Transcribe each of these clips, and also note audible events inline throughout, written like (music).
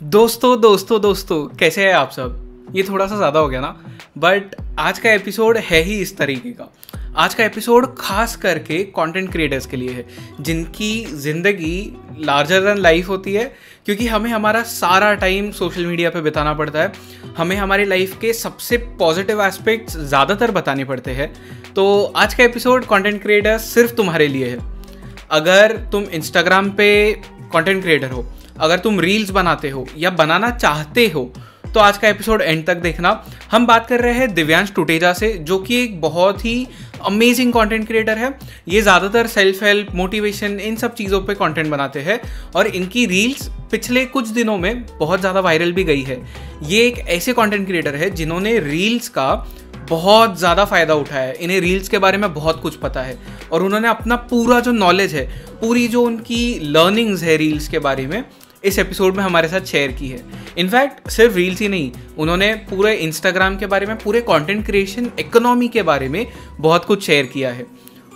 दोस्तों दोस्तों दोस्तों, कैसे हैं आप सब? ये थोड़ा सा ज़्यादा हो गया ना बट आज का एपिसोड है ही इस तरीके का। आज का एपिसोड खास करके कंटेंट क्रिएटर्स के लिए है, जिनकी ज़िंदगी लार्जर देन लाइफ होती है, क्योंकि हमें हमारा सारा टाइम सोशल मीडिया पे बिताना पड़ता है। हमें हमारी लाइफ के सबसे पॉजिटिव एस्पेक्ट्स ज़्यादातर बताने पड़ते हैं। तो आज का एपिसोड कंटेंट क्रिएटर्स सिर्फ़ तुम्हारे लिए है। अगर तुम इंस्टाग्राम पे कंटेंट क्रिएटर हो अगर तुम रील्स बनाते हो या बनाना चाहते हो तो आज का एपिसोड एंड तक देखना। हम बात कर रहे हैं दिव्यांश टुटेजा से, जो कि एक बहुत ही अमेजिंग कंटेंट क्रिएटर है। ये ज़्यादातर सेल्फ हेल्प मोटिवेशन इन सब चीज़ों पे कंटेंट बनाते हैं और इनकी रील्स पिछले कुछ दिनों में बहुत ज़्यादा वायरल भी गई है। ये एक ऐसे कंटेंट क्रिएटर है जिन्होंने रील्स का बहुत ज़्यादा फ़ायदा उठाया है। इन्हें रील्स के बारे में बहुत कुछ पता है और उन्होंने अपना पूरा जो नॉलेज है, पूरी जो उनकी लर्निंग्स है रील्स के बारे में इस एपिसोड में हमारे साथ शेयर की है। इनफैक्ट सिर्फ़ रील्स ही नहीं, उन्होंने पूरे इंस्टाग्राम के बारे में, पूरे कंटेंट क्रिएशन इकोनॉमी के बारे में बहुत कुछ शेयर किया है।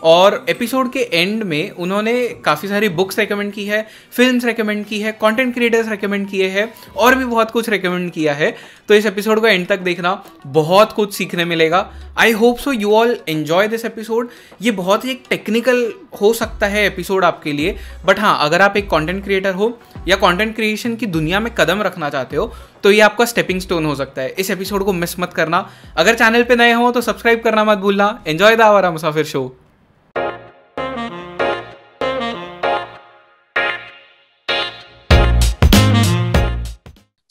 और एपिसोड के एंड में उन्होंने काफ़ी सारी बुक्स रेकमेंड की है फिल्म्स रेकमेंड की है कंटेंट क्रिएटर्स रेकमेंड किए हैं, और भी बहुत कुछ रेकमेंड किया है। तो इस एपिसोड को एंड तक देखना, बहुत कुछ सीखने मिलेगा। I hope so you all enjoy this episode ये बहुत ही एक टेक्निकल हो सकता है एपिसोड आपके लिए बट हाँ अगर आप एक कॉन्टेंट क्रिएटर हो, या कॉन्टेंट क्रिएशन की दुनिया में कदम रखना चाहते हो तो ये आपका स्टेपिंग स्टोन हो सकता है। इस एपिसोड को मिस मत करना। अगर चैनल पे नए हो तो सब्सक्राइब करना मत भूलना। Enjoy the Awara Musafir show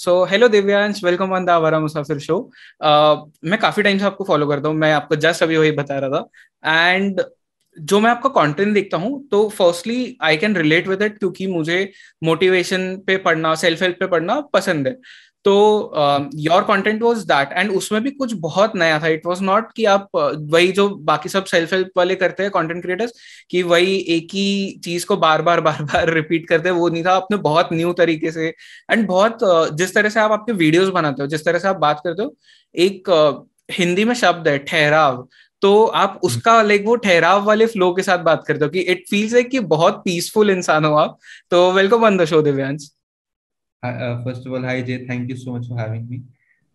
so hello Divyansh welcome on the Awara Musafir show मैं काफ़ी टाइम से आपको फॉलो करता हूँ। मैं आपको जस्ट अभी वही बता रहा था। एंड जो मैं आपका कंटेंट देखता हूँ तो firstly I can relate with it क्योंकि मुझे मोटिवेशन पे पढ़ना सेल्फ हेल्प पे पढ़ना पसंद है। तो your content was that and उसमें भी कुछ बहुत नया था। इट वाज नॉट कि आप uh, वही जो बाकी सब सेल्फ हेल्प वाले करते हैं कंटेंट क्रिएटर्स कि वही एक ही चीज़ को बार बार बार बार रिपीट करते हैं वो नहीं था। आपने बहुत न्यू तरीके से एंड बहुत uh, जिस तरह से आप आपके वीडियोस बनाते हो जिस तरह से आप बात करते हो एक uh, हिंदी में शब्द है ठहराव। तो आप हम्म। उसका लाइक वो ठहराव वाले फ्लो के साथ बात करते हो कि इट फील्स लाइक कि बहुत पीसफुल इंसान हो आप। तो welcome on the show Divyansh first of all hi J thank you so much for having me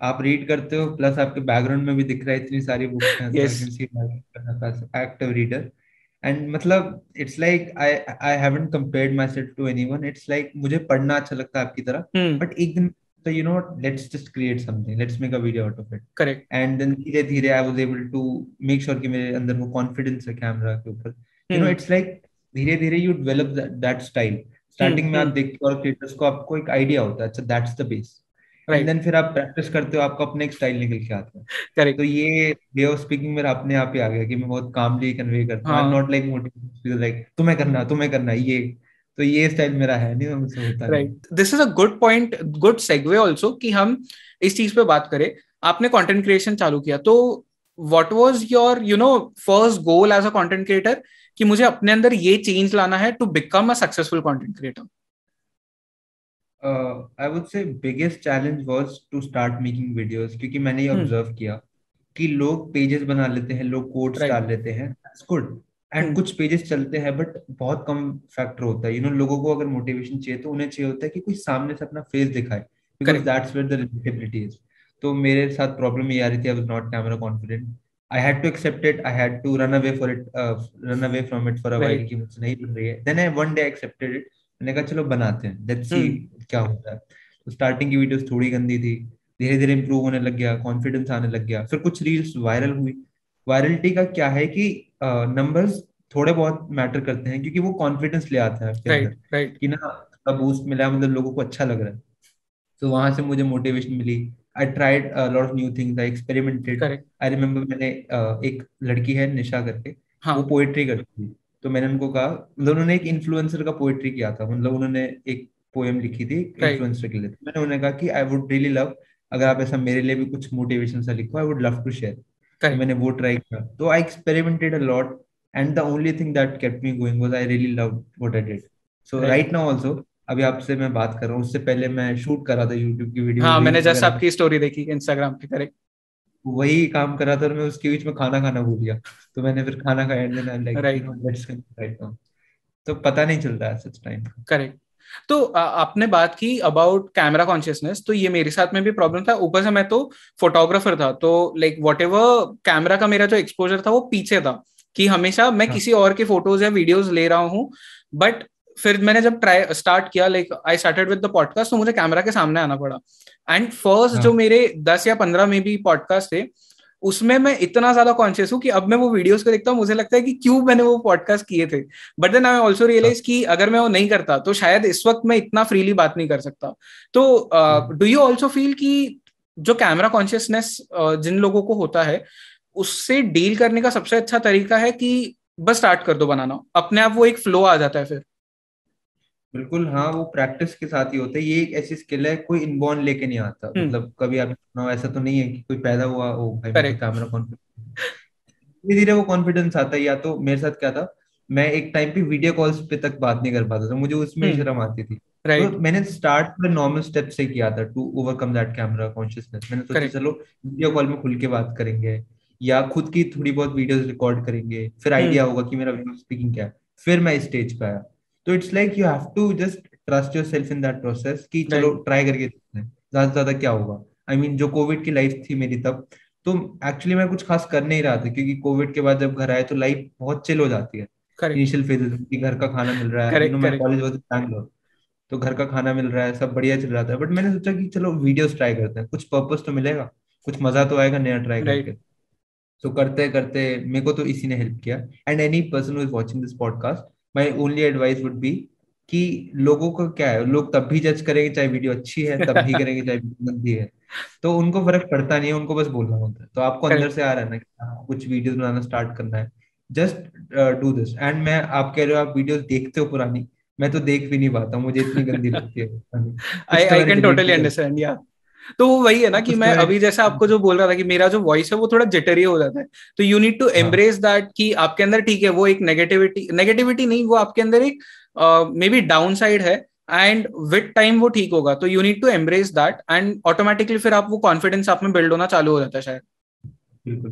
आप रीड करते हो प्लस आपके बैकग्राउंड में भी दिख रहा है इतनी सारी बुक्स हैं एक्टिव रीडर एंड मतलब it's like I I haven't compared myself to anyone it's like मुझे पढ़ना अच्छा लगता है आपकी तरह बट हम्म। एक दिन so you know what let's just create something. Let's make a video out of it. Correct. And then धीरे धीरे I was able to make sure कि मेरे अंदर वो confidence है कैमरा के ऊपर. You know it's like धीरे धीरे you develop that, that style. Starting में आप देखते हो और क्रिएटर्स को आपको एक आइडिया होता है अच्छा that's the base and then फिर आप प्रैक्टिस करते हो आपका अपना एक स्टाइल निकल के आता है। करेक्ट तो ये वे ऑफ़ स्पीकिंग मेरा अपने आप ही आ गया कि मैं बहुत कामली कन्वे करता हूँ। नॉट लाइक मोटिवेशन लाइक तुम्हें करना तुम्हें करना ये। तो ये स्टाइल मेरा है नहीं मुझसे होता right this is a good point good segue also कि हम इस चीज़ पे बात करें। आपने कंटेंट क्रिएशन चालू किया तो what was your you know first goal as a content creator कि मुझे अपने अंदर ये चेंज लाना है to become a successful content creator I would say biggest challenge was to start making videos क्योंकि मैंने ये ऑब्ज़र्व hmm. किया कि लोग पेजेस बना लेते हैं लोग कोड्स right. डाल लेते हैं दैट्स गुड एंड hmm. कुछ पेजेस चलते हैं बट बहुत कम फैक्टर होता है यू you नो know, लोगों को अगर मोटिवेशन चाहिए तो उन्हें चाहिए होता है कि कोई सामने से अपना फेस दिखाए because that's where the relatability is तो मेरे साथ प्रॉब्लम ये आ रही थी I was not camera confident I had to accept it I had to run away for it run away from it for a while कि मुझसे नहीं बन रही है। Then I one day accepted it मैंने कहा चलो बनाते हैं। Let's see hmm. क्या होता है। तो स्टार्टिंग की वीडियोस थोड़ी गंदी थी। धीरे धीरे इंप्रूव होने लग गया कॉन्फिडेंस आने लग गया। फिर कुछ रील्स वायरल हुई। वायरलिटी का क्या है कि नंबर्स uh, थोड़े बहुत मैटर करते हैं क्योंकि वो कॉन्फिडेंस ले आता है right, right. कि ना बूस्ट मिला मतलब लोगों को अच्छा लग रहा है। तो वहाँ से मुझे motivation milli. I tried lot of new things I experimented I remember मैंने uh, एक लड़की है निशा करके हाँ. वो पोएट्री करती थी। तो मैंने उनको कहा मतलब उन्होंने एक इन्फ्लुएंसर का पोएट्री किया था। मतलब उन्होंने एक पोएम लिखी थी इन्फ्लुएंसर के लिए। तो मैंने उन्हें कहा कि आई वुड रियली लव अगर आप ऐसा मेरे लिए भी कुछ मोटिवेशन सा लिखो I would love to share मैंने वो ट्राई किया। तो I experimented a lot and the only thing that kept me going was I really loved what I did. So right, right now also अभी आपसे मैं बात कर रहा हूँ उससे पहले मैं शूट कर रहा था यूट्यूब की वीडियो हाँ मैंने जस्ट आपकी स्टोरी देखी इंस्टाग्राम पे करेक्ट वही काम कर रहा था और मैं उसके बीच में खाना खाना भूल गया। तो मैंने फिर खाना खाया and like right right now तो पता नहीं चलता है सच टाइम करेक्ट तो आपने बात की अबाउट कैमरा कॉन्शियसनेस तो ये मेरे साथ में भी प्रॉब्लम था। ऊपर से मैं तो फोटोग्राफर था तो लाइक वॉट कैमरा का मेरा जो एक्सपोजर था वो पीछे था कि हमेशा मैं हाँ. किसी और के फ़ोटोज़ या वीडियोज़ ले रहा हूँ बट फिर मैंने जब ट्राई स्टार्ट किया like I started with the podcast तो मुझे कैमरा के सामने आना पड़ा। एंड फ़र्स्ट हाँ. जो मेरे दस या पंद्रह में भी पॉडकास्ट थे उसमें मैं इतना ज़्यादा कॉन्शियस हूँ कि अब मैं वो वीडियोस को देखता हूँ मुझे लगता है कि क्यों मैंने वो पॉडकास्ट किए थे। But then I also realize कि अगर मैं वो नहीं करता तो शायद इस वक्त मैं इतना फ्रीली बात नहीं कर सकता। तो डू यू ऑल्सो फील कि जो कैमरा कॉन्शियसनेस uh, जिन लोगों को होता है उससे डील करने का सबसे अच्छा तरीका है कि बस स्टार्ट कर दो बनाना। अपने आप वो एक फ्लो आ जाता है फिर। बिल्कुल हाँ वो प्रैक्टिस के साथ ही होता है। ये एक ऐसी स्किल है कोई इनबॉर्न लेके नहीं आता। हम्म। मतलब कभी आप ऐसा तो नहीं है कि कोई पैदा हुआ ओ भाई मेरे कैमरा कॉन्फिडेंस धीरे धीरे वो कॉन्फिडेंस आता है। या तो मेरे साथ क्या था मैं एक टाइम पे वीडियो कॉल्स पे तक बात नहीं कर पाता था। मुझे उसमें हम्म। शर्म आती थी। right. तो मैंने स्टार्ट नॉर्मल स्टेप से किया था to overcome that camera consciousness मैंने सोचा चलो वीडियो कॉल में खुल के बात करेंगे या खुद की थोड़ी बहुत वीडियोस रिकॉर्ड करेंगे। फिर आइडिया हम्म। होगा कि मेरा स्पीकिंग क्या है। फिर मैं स्टेज पे आया। तो it's like you have to just trust your self in that process कि चलो ट्राई करके देखते हैं। ज़्यादा से ज़्यादा क्या होगा? आई I मीन mean, जो कोविड की लाइफ थी मेरी तब तो एक्चुअली मैं कुछ खास कर नहीं रहा था क्योंकि कोविड के बाद जब घर आए तो लाइफ बहुत चिल हो जाती है। इनिशियल फेजेस की घर का खाना मिल रहा है मैं कॉलेज वॉज़ बैंगलोर तो घर का खाना मिल रहा है सब बढ़िया चल रहा था। बट मैंने सोचा कि चलो वीडियोस ट्राई करते हैं कुछ पर्पस तो मिलेगा कुछ मज़ा तो आएगा नया ट्राई करके। तो करते करते मेरे को तो इसी ने हेल्प किया। And any person who is watching this podcast my only advice would be कि लोगों को क्या है लोग तब भी जज करेंगे चाहे वीडियो अच्छी है तब भी करेंगे चाहे वीडियो गंदी है। तो उनको फ़र्क पड़ता नहीं है उनको बस बोलना होता है। तो आपको अंदर से आ रहा है ना कि हाँ, कुछ वीडियोस बनाना स्टार्ट करना है। जस्ट डू दिस एंड मैं आप कह रहे हो आप वीडियोस देखते हो पुरानी मैं तो देख भी नहीं पाता मुझे इतनी गंदी लगती है। I I can totally understand या तो वो वही है ना कि मैं अभी जैसे आपको जो बोल रहा था कि मेरा जो वॉइस है वो थोड़ा जिटरी हो जाता है। तो you need to embrace that कि आपके अंदर ठीक है वो एक नेगेटिविटी नेगेटिविटी नहीं वो आपके अंदर एक मे बी डाउन साइड है एंड विद टाइम वो ठीक होगा। तो you need to embrace that and automatically फिर आप वो कॉन्फिडेंस आप में बिल्ड होना चालू हो जाता है शायद। बिल्कुल।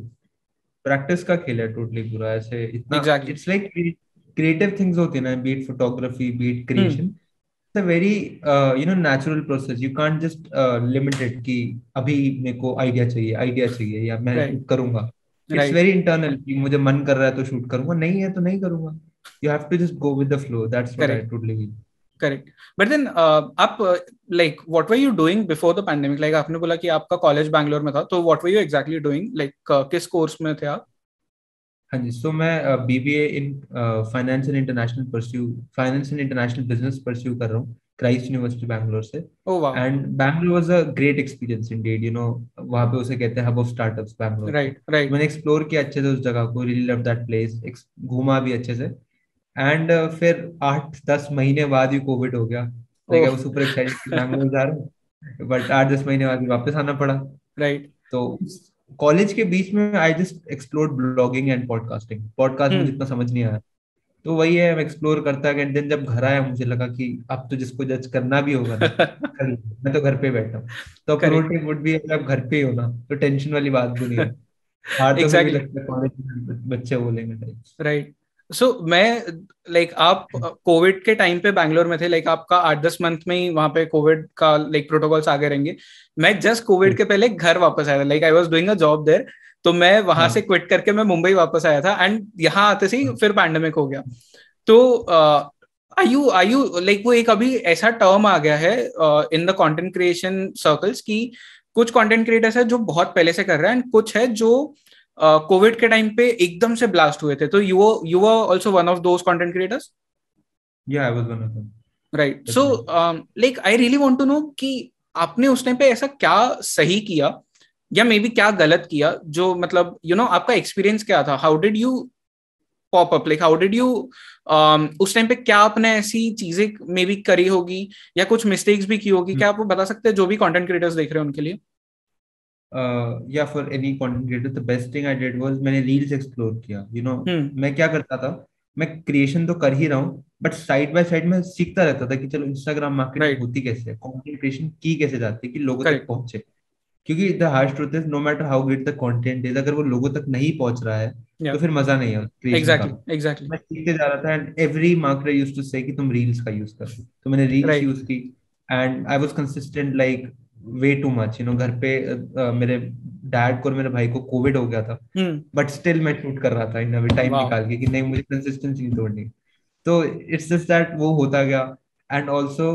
प्रैक्टिस का खेल है टोटली पूरा ऐसे इतना इट्स लाइक क्रिएटिव थिंग्स होती है ना be it photography be it creation a very uh, you know natural process. You can't just uh, limit it कि अभी मेरे को आइडिया चाहिए आइडिया चाहिए या मैं right. करूँगा। इट्स वेरी इंटरनल कि मुझे मन कर रहा है तो शूट करूँगा नहीं है तो नहीं करूँगा। You have to just go with the flow that's what I totally feel correct but then आप like what were you doing before the pandemic like आपने बोला कि आपका कॉलेज बैंगलोर में था तो what were you exactly doing like किस course में थे आप? हाँ जी सो मैं BBA in finance and international pursue finance and international business pursue कर रहा हूँ क्राइस्ट यूनिवर्सिटी बैंगलोर से। And Bangalore was a great experience indeed you know वहाँ पे उसे कहते हैं hub of startups Bangalore right right मैंने एक्सप्लोर किया अच्छे से उस जगह को रियली लव दैट प्लेस घूमा भी अच्छे से। एंड uh, फिर आठ दस महीने बाद ही कोविड हो गया। सुपर एक्साइटेड बैंगलोर जा रहा हूँ बट आठ दस महीने बाद वापस आना पड़ा। Right right. तो कॉलेज के बीच में I just explore blogging and podcasting podcast मुझे इतना समझ नहीं आया। तो वही है मैं एक्सप्लोर करता है देन जब घर आया मुझे लगा कि अब तो जिसको जज करना भी होगा (laughs) मैं तो घर पे बैठा हूँ। तो प्रोटीन वुड भी अगर आप घर पे ही ना तो टेंशन वाली बात भी नहीं है। (laughs) हार तो exactly. लगता है कॉलेज बच्चे बोलेंगे। राइट सो so, मैं लाइक आप कोविड के टाइम पे बैंगलोर में थे लाइक आपका आठ दस मंथ में ही वहाँ पे कोविड का लाइक प्रोटोकॉल्स आगे रहेंगे। मैं जस्ट कोविड के पहले घर वापस आया था। Like I was doing a job there तो मैं वहाँ हाँ. से क्विट करके मैं मुंबई वापस आया था एंड यहाँ आते से ही। फिर पैंडमिक हो गया। तो I you I you like वो एक अभी ऐसा टर्म आ गया है in the content creation circles की कुछ कंटेंट क्रिएटर्स है जो बहुत पहले से कर रहे हैं एंड कुछ है जो कोविड के टाइम पे एकदम से ब्लास्ट हुए थे। तो you you also one of those content creators या I was one of them right so like I really want to know कि आपने उस टाइम पे ऐसा क्या सही किया या मे बी क्या गलत किया जो मतलब यू you नो know, आपका एक्सपीरियंस क्या था? How did you pop up like how did you उस टाइम पे क्या आपने ऐसी चीज़ें मे बी करी होगी या कुछ मिस्टेक्स भी की होगी? hmm. क्या आप बता सकते हैं जो भी कंटेंट क्रिएटर्स देख रहे हैं उनके लिए? या for any content creator the best thing I did was मैंने रील्स एक्सप्लोर किया you you know know, hmm. मैं क्या करता था मैं क्रिएशन तो कर ही रहा हूँ बट साइड बाय साइड में सीखता रहता था कि चलो इंस्टाग्राम मार्केटिंग right. होती कैसे है कंटेंट क्रिएशन की कैसे जाती है कि लोगों तक पहुँचे क्योंकि the harsh truth is no matter how great the content is अगर वो लोगों तक नहीं पहुँच रहा है Yeah. तो फिर मज़ा नहीं है एग्जैक्टली एग्जैक्टली मैं सीखते जा रहा था and every marketer used to say कि तुम रील्स का यूज़ कर तो मैंने रील्स. यूज़ की and I was consistent like way too much you know घर पे uh, मेरे डैड को और मेरे भाई को कोविड हो गया था। हम्म। बट स्टिल मैं शूट कर रहा था इन टाइम निकाल के कि नहीं मुझे कंसिस्टेंसी नहीं। तोड़नी तो इट्स जस्ट दैट वो होता गया। एंड ऑल्सो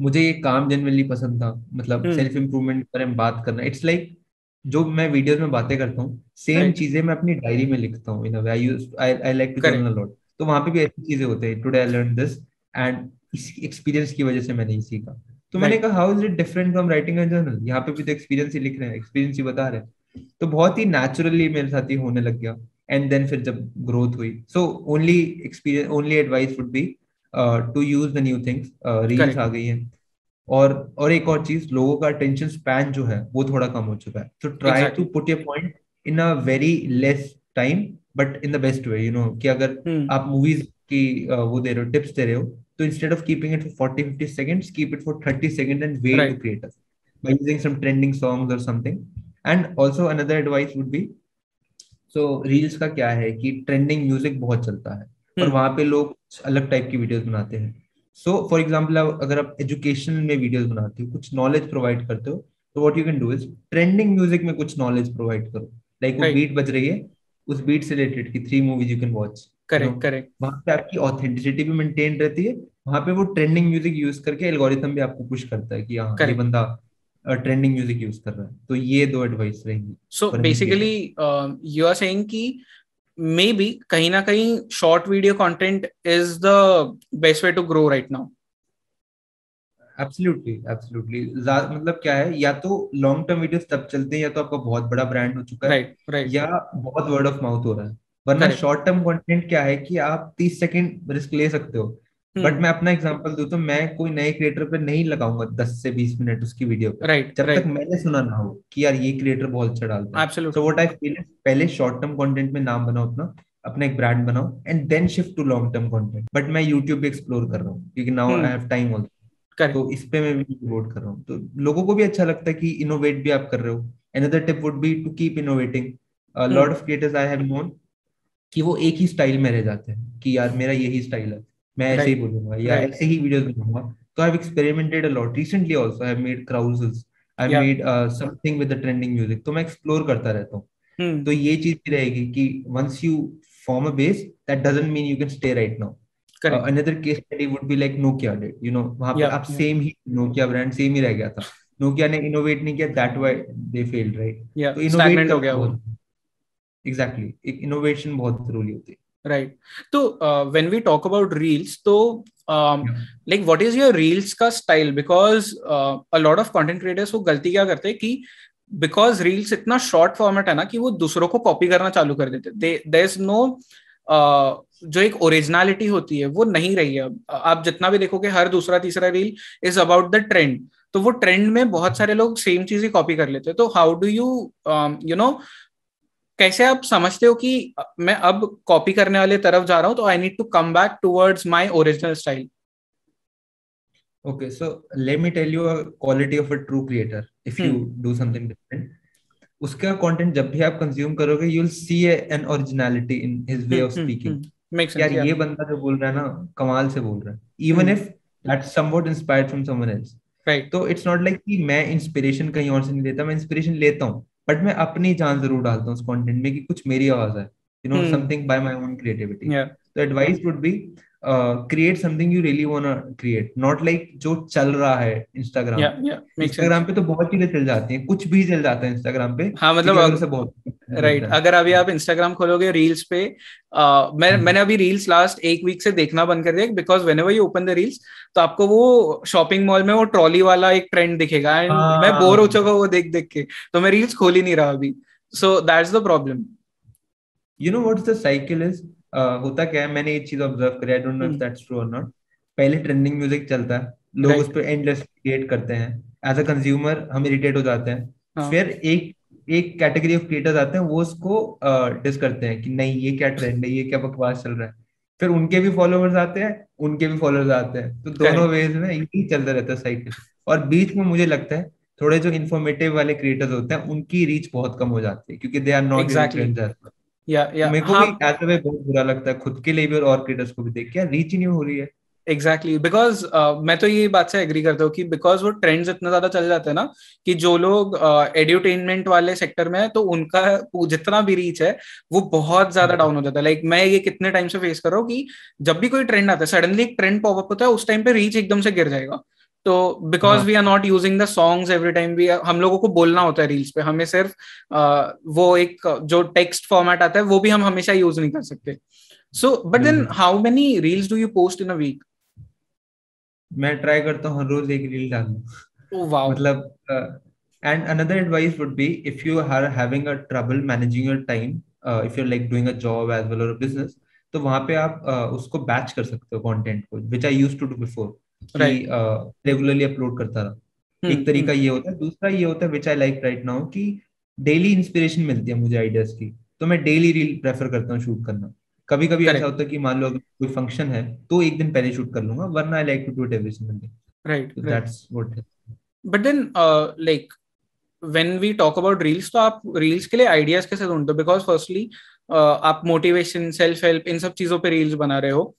मुझे ये काम जनरली पसंद था। मतलब. सेल्फ इम्प्रूवमेंट के बारे में बात करना। इट्स लाइक जो मैं वीडियोस में बातें करता हूँ सेम चीज़ें मैं अपनी डायरी में लिखता हूँ in I I I like to journal lot तो वहाँ पे भी ऐसी चीज़ें होते हैं। Today I learn this and इस एक्सपीरियंस की वजह से मैंने ये सीखा। तो मैंने कहा how is it different from writing a journal यहाँ पे भी तो एक्सपीरियंस ही लिख रहे हैं एक्सपीरियंस ही बता रहे हैं। तो बहुत ही नेचुरली मेरे साथ ही होने लग गया। एंड देन फिर जब ग्रोथ हुई। So only experience only advice would be to use the new things reels आ गई हैं। और और एक और चीज़ लोगों का अटेंशन स्पैन जो है वो थोड़ा कम हो चुका है। तो try to put your point in a very less time but in the best way you know कि अगर हम्म आप मूवीज़ की uh, वो दे रहे हो टिप्स दे रहे हो तो instead of keeping it for 40 50 seconds keep it for 30 seconds and wait to create us by using some trending songs or something. And also another advice would be so reels का क्या है कि trending music बहुत चलता है और हम्म वहाँ पे लोग अलग टाइप की वीडियोस बनाते हैं। सो फॉर एग्ज़ाम्पल अगर आप एजुकेशन में वीडियोस बनाते हो कुछ नॉलेज प्रोवाइड करते हो तो what you can do is trending music में कुछ नॉलेज प्रोवाइड करो। लाइक वो बीट बज रही है उस बीट से रिलेटेड की three movies you can watch correct correct वहाँ पे आपकी ऑथेंटिसिटी भी मेंटेन रहती है वहाँ पे वो ट्रेंडिंग म्यूज़िक यूज़ करके एल्गोरिथम भी आपको पुश करता है कि हाँ ये बंदा ट्रेंडिंग म्यूज़िक यूज़ कर रहा है। तो ये दो एडवाइस रहेंगी so basically you are saying कि मे बी कहीं ना कहीं short video content is the best way to grow right now absolutely absolutely मतलब क्या है या तो लॉन्ग टर्म वीडियोस तब चलते हैं या तो आपका बहुत बड़ा ब्रांड हो चुका है राइट राइट या बहुत वर्ड ऑफ़ माउथ हो रहा है। वरना शॉर्ट टर्म कंटेंट क्या है कि आप 30 सेकंड रिस्क ले सकते हो। बट मैं अपना एग्जांपल दूँ तो मैं कोई नए क्रिएटर पे नहीं लगाऊँगा 10 से 20 मिनट उसकी वीडियो पे। राइट जब तक मैंने सुना ना हो कि यार ये क्रिएटर बहुत अच्छा डालता है सो व्हाट आई फील पहले शॉर्ट टर्म कंटेंट में नाम बनाओ अपना अपना एक ब्रांड बनाओ and then shift to long term content but मैं यूट्यूब एक्सप्लोर कर रहा हूँ क्योंकि now. I have time also तो इस पे मैं भी वोट कर रहा हूँ। तो लोगों को भी अच्छा लगता है कि इनोवेट भी आप कर रहे हो। Another tip would be to keep innovating lot of creators I have known कि वो एक ही स्टाइल में रह जाते हैं कि यार मेरा यही स्टाइल है। मैं ऐसे ही बोलूँगा या ऐसे ही वीडियोस बनाऊँगा। तो I have experimented a lot recently also I have made carousels I. Made something with the trending music तो मैं एक्सप्लोर करता रहता हूँ। हम्म तो ये चीज़ भी रहेगी कि once you form a base that doesn't mean you can stay right now correct another case study would be like Nokia did you know वहाँ पे Yeah, आप yeah. सेम ही नोकिया ब्रांड सेम ही रह गया था। नोकिया ने innovate नहीं किया that why they failed right तो इनोवेट हो गया वो। एग्जैक्टली एक इनोवेशन बहुत ज़रूरी होती है। राइट तो when we talk about reels तो like what is your reels का style because a lot of content creators वो गलती क्या करते हैं कि बिकॉज़ रील्स इतना शॉर्ट फॉर्मेट है ना कि वो दूसरों को कॉपी करना चालू कर देते देर इज़ नो जो एक ओरिजिनलिटी होती है वो नहीं रही है। आप जितना भी देखोगे हर दूसरा तीसरा reel is about the trend तो वो ट्रेंड में बहुत सारे लोग सेम चीज़ ही कॉपी कर लेते हैं। तो how do you you know कैसे आप समझते हो कि मैं अब कॉपी करने वाले तरफ़ जा रहा हूँ तो I need to come back towards my original style Okay, so let me tell you a quality of a true creator if you do something different. उसका कंटेंट जब भी आप कंज्यूम करोगे you will see an originality in his way of speaking यार ये बंदा जो बोल रहा है ना कमाल से बोल रहा है। Even if that's somewhat inspired from someone else right तो इट्स नॉट लाइक कि मैं इंस्पिरेशन कहीं और से नहीं लेता मैं इंस्पिरेशन लेता हूँ। बट मैं अपनी जान ज़रूर डालता हूँ उस कॉन्टेंट में कि कुछ मेरी आवाज़ है। You know. Something by my own creativity तो advice would be create something you really want create not like जो चल रहा है इंस्टाग्राम इंस्टाग्राम पे तो बहुत चीज़ें चल जाती हैं। कुछ भी चल जाता है इंस्टाग्राम पे। हाँ मतलब अगर से बहुत राइट right. अगर अभी आप इंस्टाग्राम खोलोगे रील्स पे आ, मैं हम्म। मैंने अभी रील्स लास्ट एक वीक से देखना बंद कर दिया because whenever you open the reels तो आपको वो शॉपिंग मॉल में वो ट्रॉली वाला एक ट्रेंड दिखेगा। एंड हाँ। मैं बोर हो चुका वो देख देख के। तो मैं रील्स खोल ही नहीं रहा अभी। So that's the problem you know what's the cycle is होता क्या है मैंने ये चीज़ ऑब्ज़र्व करी I don't know if. That's true और नॉट पहले ट्रेंडिंग म्यूज़िक चलता है लोग Right. उस पर एंडलेस क्रिएट करते हैं। एज अ कंज्यूमर हम इरिटेट हो जाते हैं। हाँ। फिर एक एक कैटेगरी ऑफ़ क्रिएटर्स आते हैं वो उसको डिस करते हैं कि नहीं ये क्या ट्रेंड है ये क्या बकवास चल रहा है। फिर उनके भी फॉलोअर्स आते हैं उनके भी फॉलोअर्स आते हैं। तो दोनों वेज में यही चलता रहता है साइकिल और बीच में मुझे लगता है थोड़े जो इन्फॉर्मेटिव वाले क्रिएटर्स होते हैं उनकी रीच बहुत कम हो जाती है क्योंकि दे आर नॉट एग्जैक्टली या या मेरे को हाँ, भी ऐसा में बहुत बुरा लगता है खुद के लिए भी और क्रिएटर्स को भी देख के। रीच ही नहीं हो रही है। एग्जैक्टली exactly, बिकॉज़ uh, मैं तो ये बात से एग्री करता हूँ कि बिकॉज़ वो ट्रेंड्स इतना ज़्यादा चल जाते हैं ना कि जो लोग एड्यूटेनमेंट uh, वाले सेक्टर में है तो उनका जितना भी रीच है वो बहुत ज़्यादा डाउन हो जाता है। लाइक like, मैं ये कितने टाइम से फेस कर रहा हूँ कि जब भी कोई ट्रेंड आता है सडनली एक ट्रेंड पॉपअप होता है उस टाइम पे रीच एकदम से गिर जाएगा। तो because we are not using the songs every time भी हम लोगों को बोलना होता है रील्स पे। हमें सिर्फ़ uh, वो एक जो टेक्स्ट फॉर्मेट आता है वो भी हम हमेशा यूज़ नहीं कर सकते। So but then how many reels do you post in a week मैं ट्राई करता हूँ हर रोज एक रील डालूं oh, wow. मतलब and another advice would be if you are having a trouble managing your time if you like doing a job as well और business तो वहाँ पे आप uh, उसको बैच कर सकते हो कंटेंट को which I used to do before कि रेगुलरली अपलोड करता रहा। एक हम्म, तरीका हम्म। ये होता है। दूसरा ये होता है which I like right now कि डेली इंस्पिरेशन मिलती है मुझे आइडियाज़ की। तो मैं डेली रील प्रेफर करता हूँ शूट करना। कभी कभी ऐसा होता है कि मान लो अगर कोई फ़ंक्शन है तो एक दिन पहले शूट कर लूँगा वरना I like to do it every single day right that's what but then like when we talk about reels तो आप रील्स के लिए आइडियाज़ कैसे ढूंढते हो? बिकॉज़ फर्स्टली uh, आप मोटिवेशन सेल्फ हेल्प इन सब चीज़ों पे रील्स बना रहे हो।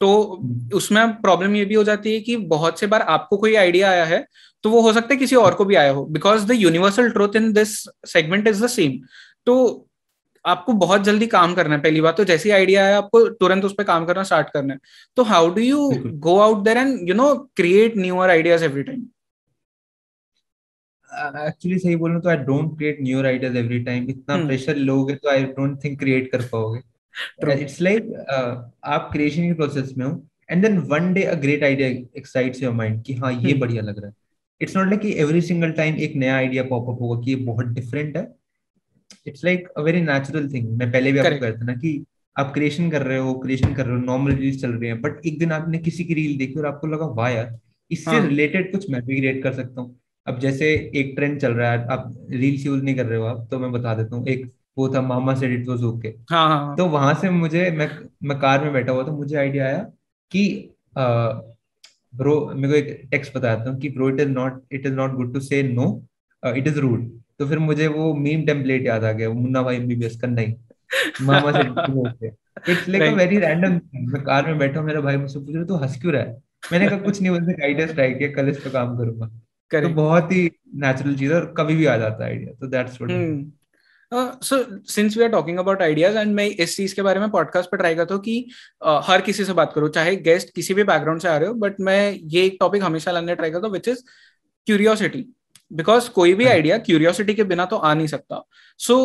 तो hmm. उसमें प्रॉब्लम ये भी हो जाती है कि बहुत से बार आपको कोई आइडिया आया है तो वो हो सकता है किसी और को भी आया हो because the universal truth in this segment is the same तो आपको बहुत जल्दी काम करना है पहली बात तो जैसी आइडिया है आपको तुरंत उस पर काम करना स्टार्ट करना है। तो how do you go out there and you know create newer ideas every time actually सही बोलूँ तो I don't create newer ideas every time इतना प्रेशर hmm. लोगे तो आई डोंट थिंक क्रिएट कर पाओगे। इट्स लाइक uh, आप creation के प्रोसेस में हो and then one day a great idea excites your mind कि हाँ ये hmm. बढ़िया लग रहा है। It's not like every single time एक नया आइडिया पॉपअप होगा कि ये बहुत डिफरेंट है। It's like a very natural thing मैं पहले भी आपको कहता ना कि आप क्रिएशन कर रहे हो क्रिएशन कर रहे हो नॉर्मल रील्स चल रही हैं बट एक दिन आपने किसी की रील देखी और आपको लगा वाह यार इससे रिलेटेड हाँ. कुछ मैं भी क्रिएट कर सकता हूँ। अब जैसे एक ट्रेंड चल रहा है आप रील्स यूज़ नहीं कर रहे हो आप तो मैं बता देता हूँ एक वो था मामा सेड इट वाज ओके तो वहाँ से मुझे मैं मैं कार में बैठा हुआ तो मुझे आइडिया आया कि ब्रो मेरे को एक टेक्स्ट बताता हूँ कि bro it is not it is not good to say no it is rude तो फिर मुझे वो मीम टेम्पलेट याद आ गया मुन्ना भाई एमबीबीएस करना ही मामा से it's like a very random मैं कार में बैठा हूँ मेरा भाई मुझसे पूछ रहा तो हंस क्यों रहा है? मैंने कहा कुछ नहीं बोलते आइडिया ट्राई किया कल इस पे काम करूँगा। तो बहुत ही नेचुरल चीज़ है और कभी भी आ जाता है आइडिया तो that's what so since we are talking about ideas and मैं इस चीज़ के बारे में पॉडकास्ट पर ट्राई करता हूँ कि uh, हर किसी से बात करूँ चाहे गेस्ट किसी भी बैकग्राउंड से आ रहे हो बट मैं ये एक टॉपिक हमेशा लाने ट्राई करता हूँ विच इज़ क्यूरियोसिटी बिकॉज़ कोई भी आइडिया क्यूरियोसिटी के बिना तो आ नहीं सकता। So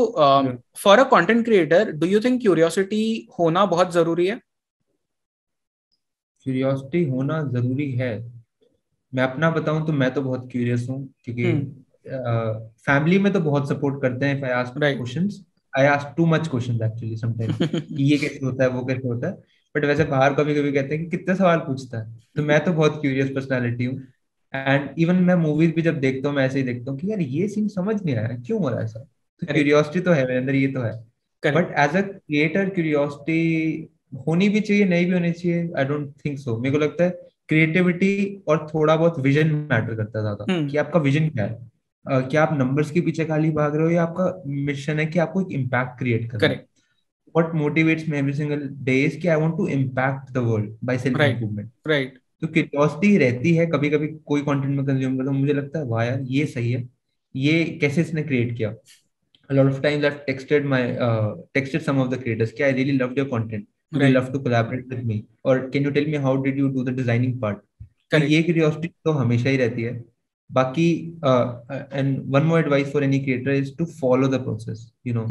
for a content creator do you think curiosity होना बहुत ज़रूरी है? क्यूरियोसिटी होना ज़रूरी है। मैं अपना बताऊँ तो मैं तो बहुत क्यूरियस हूँ क्योंकि फैमिली में तो बहुत सपोर्ट करते हैं I ask questions I ask too much questions actually sometimes कि ये कैसे होता है वो कैसे होता है. बट वैसे बाहर कभी कभी कहते हैं कि कितने सवाल पूछता है. तो मैं तो बहुत क्यूरियस पर्सनालिटी हूँ. एंड इवन मैं मूवीज़ भी जब देखता हूँ मैं ऐसे ही देखता हूँ कि यार ये सीन समझ नहीं आया क्यों हो रहा है ऐसा? तो क्यूरियोसिटी तो है मेरे अंदर ये तो है. But as a creator curiosity होनी भी चाहिए नहीं भी होनी चाहिए? आई डोंट थिंक सो मेरे को लगता है क्रिएटिविटी और थोड़ा बहुत विजन मैटर करता है ज़्यादा. hmm. कि आपका विजन क्या है? क्या आप नंबर्स के पीछे खाली भाग रहे हो या आपका मिशन है कि आपको एक इम्पैक्ट क्रिएट करना? करें what motivates me every single day is की I want to impact the world by self तो क्यूरियोसिटी रहती है कभी कभी कोई कॉन्टेंट में कंज्यूम करता हूँ मुझे लगता है वाह यार ये सही है। ये कैसे इसने क्रिएट किया? Lot of times I texted my texted some of the creators कि I really love your content I love to collaborate with me और can you tell me how did you do the designing part ये curiosity तो हमेशा ही रहती है। बाकी and one more advice for any creator is to follow the process you know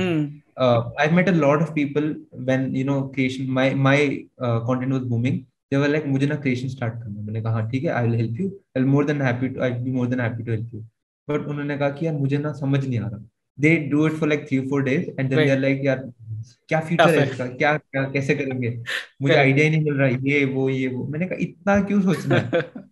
I met a lot of people when you know creation my my content was booming they were like मुझे ना creation start करना मैंने कहा हाँ ठीक है I will help you I more than happy to I be more than happy to help you but उन्होंने कहा कि यार मुझे ना समझ नहीं आ रहा. They do it for like three four days and then they are like यार क्या फ्यूचर है इसका? क्या क्या कैसे करेंगे? मुझे आइडिया ही नहीं मिल रहा ये वो ये वो. मैंने कहा इतना क्यों सोचना है? (laughs)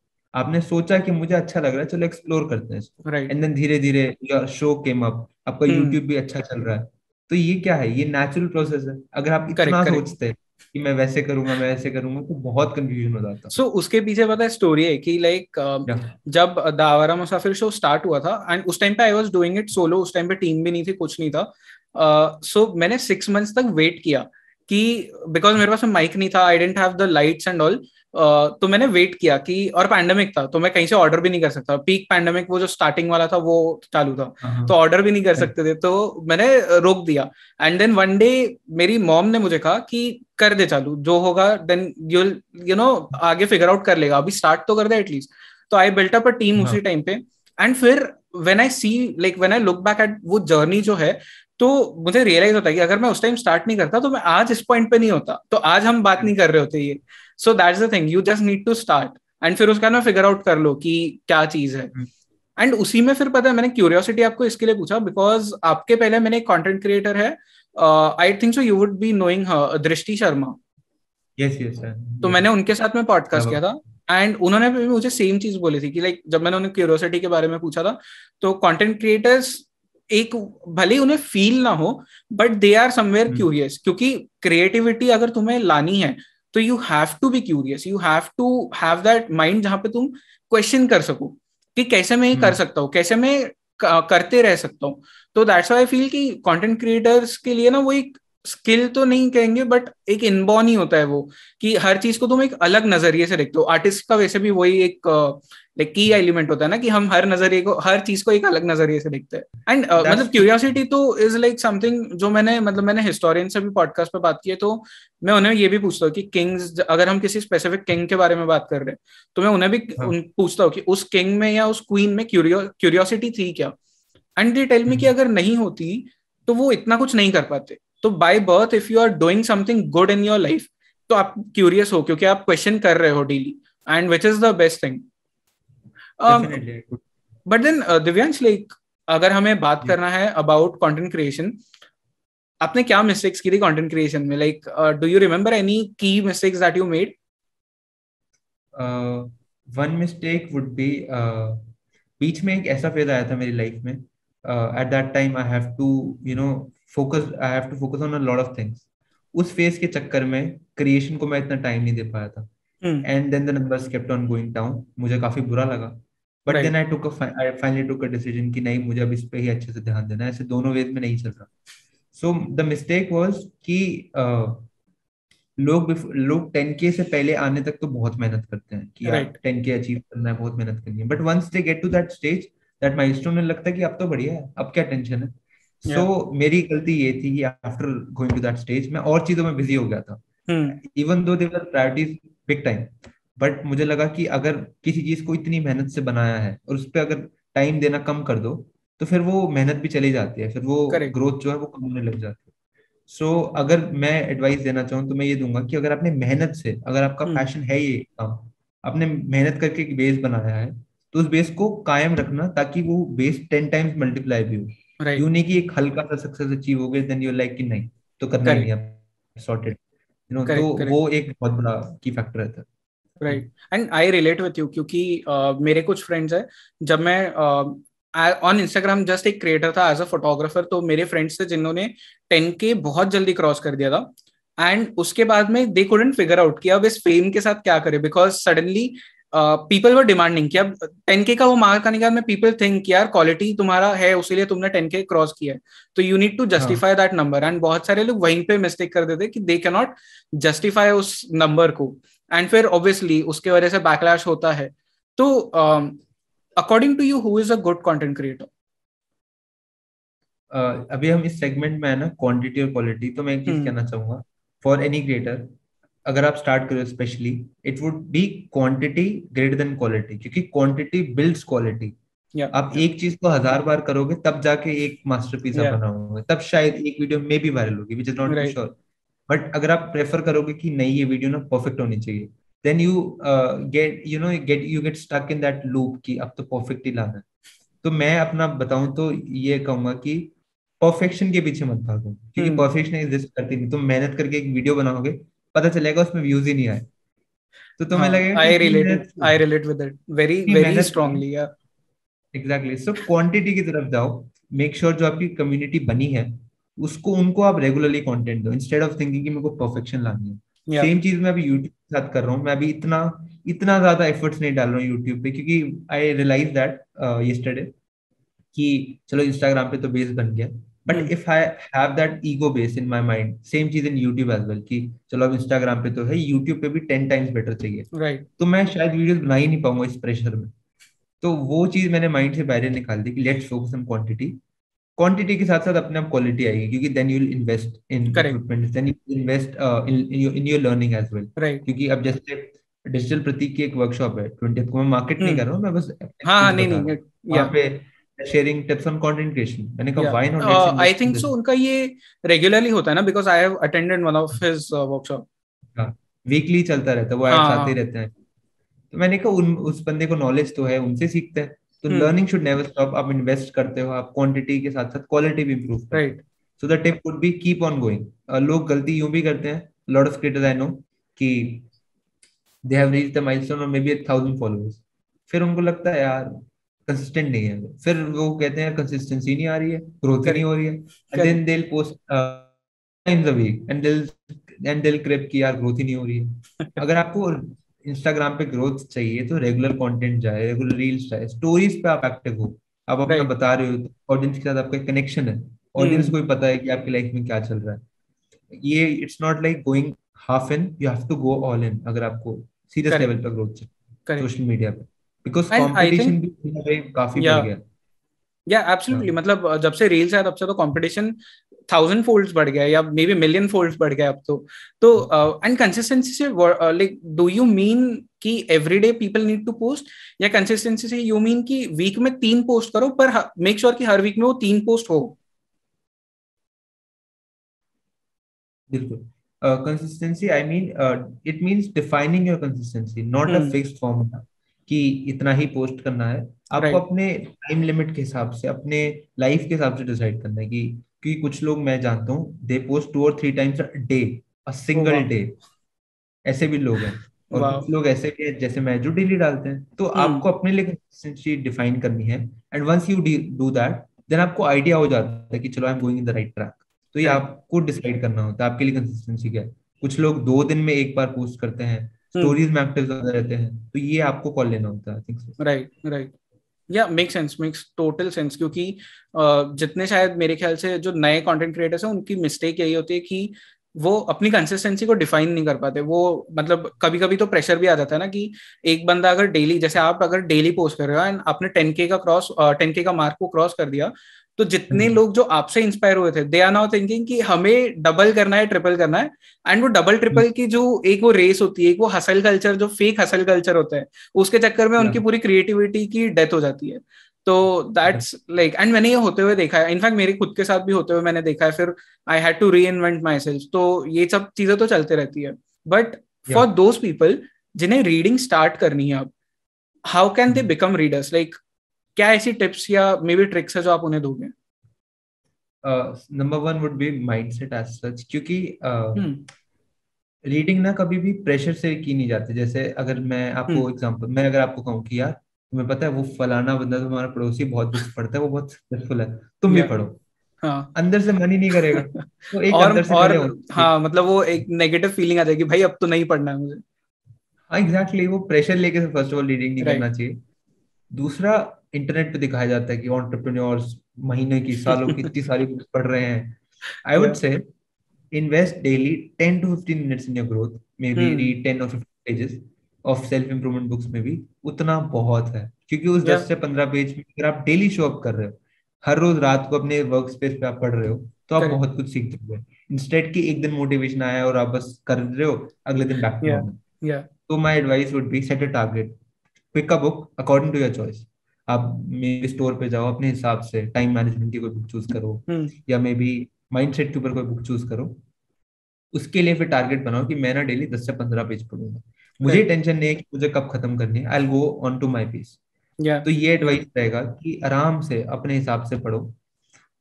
आपने सोचा कि मुझे अच्छा लग रहा है चलो एक्सप्लोर करते हैं इसको। एंड देन धीरे धीरे योर शो केम अप आपका। यूट्यूब भी अच्छा चल रहा है। तो ये क्या है? ये नेचुरल प्रोसेस है। अगर आप इतना correct. सोचते हैं कि मैं वैसे करूँगा मैं वैसे करूँगा तो बहुत कंफ्यूजन हो जाता। सो so, उसके पीछे पता है स्टोरी है कि लाइक like, Yeah. जब दावरा मुसाफिर शो स्टार्ट हुआ था एंड उस टाइम पे I was doing it solo उस टाइम पे टीम भी नहीं थी कुछ नहीं था। सो uh, so, मैंने सिक्स मंथ्स तक वेट किया। कि बिकॉज़ मेरे पास माइक नहीं था I didn't have the lights and all तो मैंने वेट किया कि और पैंडेमिक था तो मैं कहीं से ऑर्डर भी नहीं कर सकता। पीक पैंडेमिक वो जो स्टार्टिंग वाला था वो चालू था। हाँ, तो ऑर्डर भी नहीं कर सकते थे तो मैंने रोक दिया। एंड देन वन डे मेरी मॉम ने मुझे कहा कि कर दे चालू जो होगा देन यू यू नो आगे फिगर आउट कर लेगा। अभी स्टार्ट तो कर दे एटलीस्ट तो I built up a team हाँ. उसी टाइम पे। एंड फिर when I see like when I look back at वो जर्नी जो है तो मुझे रियलाइज़ होता है कि अगर मैं उस टाइम स्टार्ट नहीं करता तो मैं आज इस पॉइंट पे नहीं होता। तो आज हम बात नहीं कर रहे होते ये। So that's the thing you just need to start and फिर उसका ना फिगर आउट कर लो कि क्या चीज़ है। हम्म। एंड उसी में फिर पता है मैंने क्यूरियोसिटी आपको इसके लिए पूछा बिकॉज़ आपके पहले मैंने एक कंटेंट क्रिएटर है I think so you would be knowing Drishti Sharma. Yes yes तो मैंने उनके साथ में पॉडकास्ट हाँ। किया था। एंड उन्होंने भी मुझे सेम चीज़ बोली थी कि लाइक जब मैंने उन्हें क्यूरियोसिटी के बारे में पूछा था तो कंटेंट क्रिएटर्स एक भले उन्हें फील ना हो but they are somewhere. Curious क्योंकि क्रिएटिविटी अगर तुम्हें लानी है तो you have to be curious you have to have that mind जहाँ पे तुम क्वेश्चन कर सको कि कैसे मैं ये कर हम्म। सकता हूँ कैसे मैं करते रह सकता हूँ तो दैट्स आई फील कि कंटेंट क्रिएटर्स के लिए ना वो एक स्किल तो नहीं कहेंगे बट एक इनबॉर्न ही होता है वो कि हर चीज़ को तुम एक अलग नज़रिए से देखते हो आर्टिस्ट का वैसे भी वही एक लाइक की एलिमेंट होता है ना कि हम हर नज़रिए को हर चीज़ को एक अलग नज़रिए से देखते हैं एंड That's- मतलब क्यूरियोसिटी तो इज़ लाइक समथिंग जो मैंने मतलब मैंने हिस्टोरियन से भी पॉडकास्ट पे बात की है तो मैं उन्हें ये भी पूछता हूँ कि किंग्स अगर हम किसी स्पेसिफिक किंग के बारे में बात कर रहे हैं तो मैं उन्हें भी हाँ. उन, पूछता हूँ कि उस किंग में या उस क्वीन में क्यूरियोसिटी थी क्या एंड दे टेल मी कि हम्म। अगर नहीं होती तो वो इतना कुछ नहीं कर पाते तो by birth if you are doing something good in your life तो आप क्यूरियस हो क्योंकि आप क्वेश्चन कर रहे हो daily and which is the best thing but then Divyansh like अगर हमें बात। करना है अबाउट कंटेंट क्रिएशन आपने क्या मिस्टेक्स की थी कंटेंट क्रिएशन में? Like do you remember any key mistakes that you made one mistake would be बीच में एक ऐसा फ़ेज़ आया था मेरी लाइफ में at that time I have to you know focus I have to focus on a lot of things उस phase के चक्कर में क्रिएशन को मैं इतना टाइम नहीं दे पाया था। And then the numbers kept on going down मुझे काफ़ी बुरा लगा। But then I took I finally took a decision कि नहीं मुझे अब इस पे ही अच्छे से ध्यान देना है। ऐसे दोनों वेज में नहीं चल रहा। सो द मिस्टेक वाज कि लोग लोग 10k से पहले आने तक तो बहुत मेहनत करते हैं कि Right. 10k अचीव करना है बहुत मेहनत करनी है। But once they get to that stage that milestone में लगता है कि अब तो बढ़िया है अब क्या टेंशन है? सो yeah. so, मेरी गलती ये थी कि after going to that stage मैं और चीज़ों में बिज़ी हो गया था। Even though their priorities big time but मुझे लगा कि अगर किसी चीज़ को इतनी मेहनत से बनाया है और उस पर अगर टाइम देना कम कर दो तो फिर वो मेहनत भी चली जाती है फिर वो ग्रोथ जो है वो कम होने लग जाती है। सो so, अगर मैं एडवाइस देना चाहूँ तो मैं ये दूँगा कि अगर आपने मेहनत से अगर आपका। पैशन है ये काम आपने मेहनत करके एक बेस बनाया है तो उस बेस को कायम रखना ताकि वो बेस टेन टाइम्स मल्टीप्लाई भी हो। राइट यूँ नहीं कि एक हल्का सा सक्सेस अचीव हो गया देन यू लाइक कि नहीं तो करना ही अब सॉर्टेड यू नो तो correct. वो एक बहुत बड़ा की फैक्टर रहता है। Right and I relate with you क्योंकि uh, मेरे कुछ फ्रेंड्स हैं जब मैं ऑन इंस्टाग्राम जस्ट एक क्रिएटर था एज अ फोटोग्राफर तो मेरे फ्रेंड्स थे जिन्होंने टेन के बहुत जल्दी क्रॉस कर दिया था। एंड उसके बाद में दे कुडेंट फिगर आउट किया अब इस फेम के साथ क्या करे because suddenly people were demanding कि अब टेन के का वो मार्क आने के बाद में पीपल थिंक यार क्वालिटी तुम्हारा है उसीलिए तुमने टेन के क्रॉस किया है। तो you need to justify that number and बहुत सारे लोग वहीं पे मिस्टेक कर देते कि दे कैन नॉट जस्टिफाई उस नंबर को। एंड फिर ऑब्वियसली उसके वजह से बैकलैश होता है। तो according to you who is a good content creator अभी हम इस सेगमेंट में है ना क्वांटिटी और क्वालिटी तो मैं एक चीज़ हम्म। कहना चाहूँगा। फॉर एनी क्रिएटर अगर आप स्टार्ट करो specially it would be quantity greater than quality क्योंकि क्वांटिटी बिल्ड्स क्वालिटी आप yeah. एक चीज़ को हज़ार बार करोगे तब जाके एक मास्टरपीस Yeah. बनाओगे। तब शायद एक वीडियो में भी वायरल होगी which is not. Sure but अगर आप प्रेफर करोगे कि नहीं ये वीडियो ना परफेक्ट होनी चाहिए then you get you know get you get stuck in that loop कि अब तो परफेक्ट ही लाना है। तो मैं अपना बताऊँ तो ये कहूँगा कि परफेक्शन के पीछे मत भागो क्योंकि परफेक्शन एग्जिस्ट करती नहीं। तुम मेहनत करके एक वीडियो बनाओगे पता चलेगा उसमें व्यूज़ ही नहीं आए। तो तुम्हें हाँ, लगेगा I relate I relate with it very very strongly या एग्जैक्टली सो क्वांटिटी की तरफ़ जाओ मेक श्योर sure जो आपकी कम्युनिटी बनी है उसको उनको आप रेगुलरली कंटेंट दो। इंस्टेड ऑफ़ थिंकिंग कि मेरे को परफेक्शन लानी है। सेम चीज़ मैं अभी यूट्यूब के साथ कर रहा हूँ। मैं अभी इतना इतना ज़्यादा एफर्ट्स नहीं डाल रहा हूँ यूट्यूब पे क्योंकि आई रियलाइज़ दैट यस्टरडे कि चलो इंस्टाग्राम पे तो बेस बन गया। But if I have that ego base in my mind same cheese in YouTube as well कि चलो अब इंस्टाग्राम पे तो है यूट्यूब पे भी टेन टाइम्स बेटर चाहिए। Right. तो मैं शायद वीडियोस बना ही नहीं पाऊँगा इस प्रेशर में। तो वो चीज़ मैंने माइंड से बाहर निकाल दी कि let's focus on quantity quantity के साथ साथ अपने आप क्वालिटी आएगी क्योंकि then you will invest in equipment then you invest in your learning as well क्योंकि अब जैसे डिजिटल प्रतीक की एक वर्कशॉप है ट्वेंटी को मैं मार्केट नहीं कर रहा हूँ मैं बस हाँ हाँ नहीं नहीं वहाँ पे sharing tips on content creation मैंने कहा why not I think so उनका ये रेगुलरली होता है ना because I have attended one of his workshop हाँ वीकली चलता रहता है वो एड्स हाँ, आते रहते हैं। तो मैंने कहा उन उस बंदे को नॉलेज तो है उनसे सीखते हैं। तो लर्निंग शुड नेवर स्टॉप आप इन्वेस्ट करते हो आप क्वांटिटी के साथ साथ क्वालिटी भी improve right so the tip would be keep on going लोग गलती यूँ भी करते हैं lot of creators I know कि they have reached the milestone और मे बी 1000 फॉलोअर्स फिर उनको लगता है यार कंसिस्टेंट नहीं है। फिर वो कहते हैं कंसिस्टेंसी नहीं आ रही है ग्रोथ नहीं हो रही है। And then they will post times a week and they and they will crib कि यार ग्रोथ ही नहीं हो रही है। (laughs) अगर आपको इंस्टाग्राम पे ग्रोथ चाहिए तो रेगुलर कंटेंट जाए रेगुलर रील्स जाए स्टोरीज पे आप एक्टिव हो। आप अपना बता रहे हो ऑडियंस के साथ आपका कनेक्शन है। Audience hmm. को भी पता है कि आपकी लाइफ में क्या चल रहा है। ये it's not like going half in you have to go all in अगर आपको सीरियस लेवल पर ग्रोथ चाहिए सोशल मीडिया पे। बिकॉज़ कंपटीशन भी काफ़ी बढ़ गया। या एब्सोल्युटली मतलब जब से रील्स है तब से तो कंपटीशन थाउज़ेंड फोल्ड्स बढ़ गया या मे बी मिलियन फोल्ड्स बढ़ गया अब तो। तो एंड कंसिस्टेंसी से लाइक डू यू मीन कि everyday people need to post या कंसिस्टेंसी से यू मीन कि वीक में तीन पोस्ट करो पर मेक श्योर sure कि हर वीक में वो तीन पोस्ट हो। बिल्कुल। Consistency I mean it means defining your consistency not a fixed formula कि इतना ही पोस्ट करना है। आपको. अपने टाइम लिमिट के हिसाब से अपने लाइफ के हिसाब से डिसाइड करना है कि क्योंकि कुछ लोग मैं जानता हूँ दे पोस्ट टू और three times day a single day ऐसे भी लोग हैं। और कुछ लोग ऐसे भी हैं जैसे मैं जो डेली डालते हैं। तो hmm. आपको अपने लिए कंसिस्टेंसी डिफाइन करनी है। And once you do that then आपको आइडिया हो जाता है कि चलो I am going in the right track तो ये आपको डिसाइड करना होता है आपके लिए कंसिस्टेंसी क्या है। कुछ लोग दो दिन में एक बार पोस्ट करते हैं। स्टोरीज में एक्टिव ज़्यादा रहते हैं। तो ये आपको कॉल लेना होता है राइट राइट या make sense makes total sense क्योंकि जितने शायद मेरे ख्याल से जो नए कंटेंट क्रिएटर्स हैं उनकी मिस्टेक यही होती है कि वो अपनी कंसिस्टेंसी को डिफाइन नहीं कर पाते। वो मतलब कभी कभी तो प्रेशर भी आ जाता है ना कि एक बंदा अगर डेली जैसे आप अगर डेली पोस्ट कर रहे हो एंड आपने टेन के का क्रॉस टेन के का मार्क को क्रॉस कर दिया तो जितने हम्म। लोग जो आपसे इंस्पायर हुए थे दे आर नाउ थिंकिंग कि हमें डबल करना है ट्रिपल करना है एंड वो डबल ट्रिपल हम्म। की जो एक वो रेस होती है एक वो हसल कल्चर जो फेक हसल कल्चर होता है उसके चक्कर में उनकी पूरी क्रिएटिविटी की डेथ हो जाती है। तो दैट्स लाइक एंड मैंने ये होते हुए देखा है इनफैक्ट मेरे खुद के साथ भी होते हुए मैंने देखा है फिर I had to reinvent myself तो ये सब चीज़ें तो चलते रहती है। बट फॉर दोज पीपल जिन्हें रीडिंग स्टार्ट करनी है अब how can they become readers like क्या ऐसी टिप्स या मे बी ट्रिक्स है जो आप उन्हें दोगे? Number one would be mindset as such क्योंकि रीडिंग uh, ना कभी भी प्रेशर से की नहीं जाती। जैसे अगर मैं आपको एग्जांपल hmm. मैं अगर आपको कहूँ कि यार तुम्हें पता है वो फलाना बंदा तुम्हारा पड़ोसी बहुत बुक्स पढ़ता है वो बहुत सक्सेसफुल है तुम भी पढ़ो। हाँ. अंदर से मन ही नहीं करेगा। (laughs) तो एक और, अंदर से और हाँ मतलब वो एक नेगेटिव फीलिंग आ जाएगी भाई अब तो नहीं पढ़ना है मुझे। हाँ एग्जैक्टली exactly, वो प्रेशर लेके फ़र्स्ट ऑफ़ ऑल रीडिंग नहीं करना चाहिए। दूसरा इंटरनेट पे दिखाया जाता है कि ऑन्टरप्रेन्योर्स महीने की सालों की इतनी सारी बुक्स पढ़ रहे हैं। I would say invest daily ten to fifteen minutes in your growth maybe read ten और fifteen pages of self improvement books में भी उतना बहुत है। क्योंकि उस दस से पंद्रह पेज में अगर आप डेली शो अप कर रहे हो हर रोज रात को अपने वर्क स्पेस पे आप पढ़ रहे हो तो आप बहुत कुछ सीख चुके हो इंस्टेड की एक दिन मोटिवेशन आया और आप बस कर रहे हो अगले दिन बैक टू तो my advice would be set a target pick a book according to your choice आप मे स्टोर पे जाओ अपने हिसाब से टाइम मैनेजमेंट की कोई बुक चूज़ करो हम्म। या मे बी माइंड सेट के ऊपर कोई बुक चूज़ करो उसके लिए फिर टारगेट बनाओ कि मैं ना डेली दस से पंद्रह पेज पढ़ूँगा। मुझे टेंशन नहीं है कि मुझे कब खत्म करनी है I go on to my piece तो ये एडवाइस रहेगा कि आराम से अपने हिसाब से पढ़ो।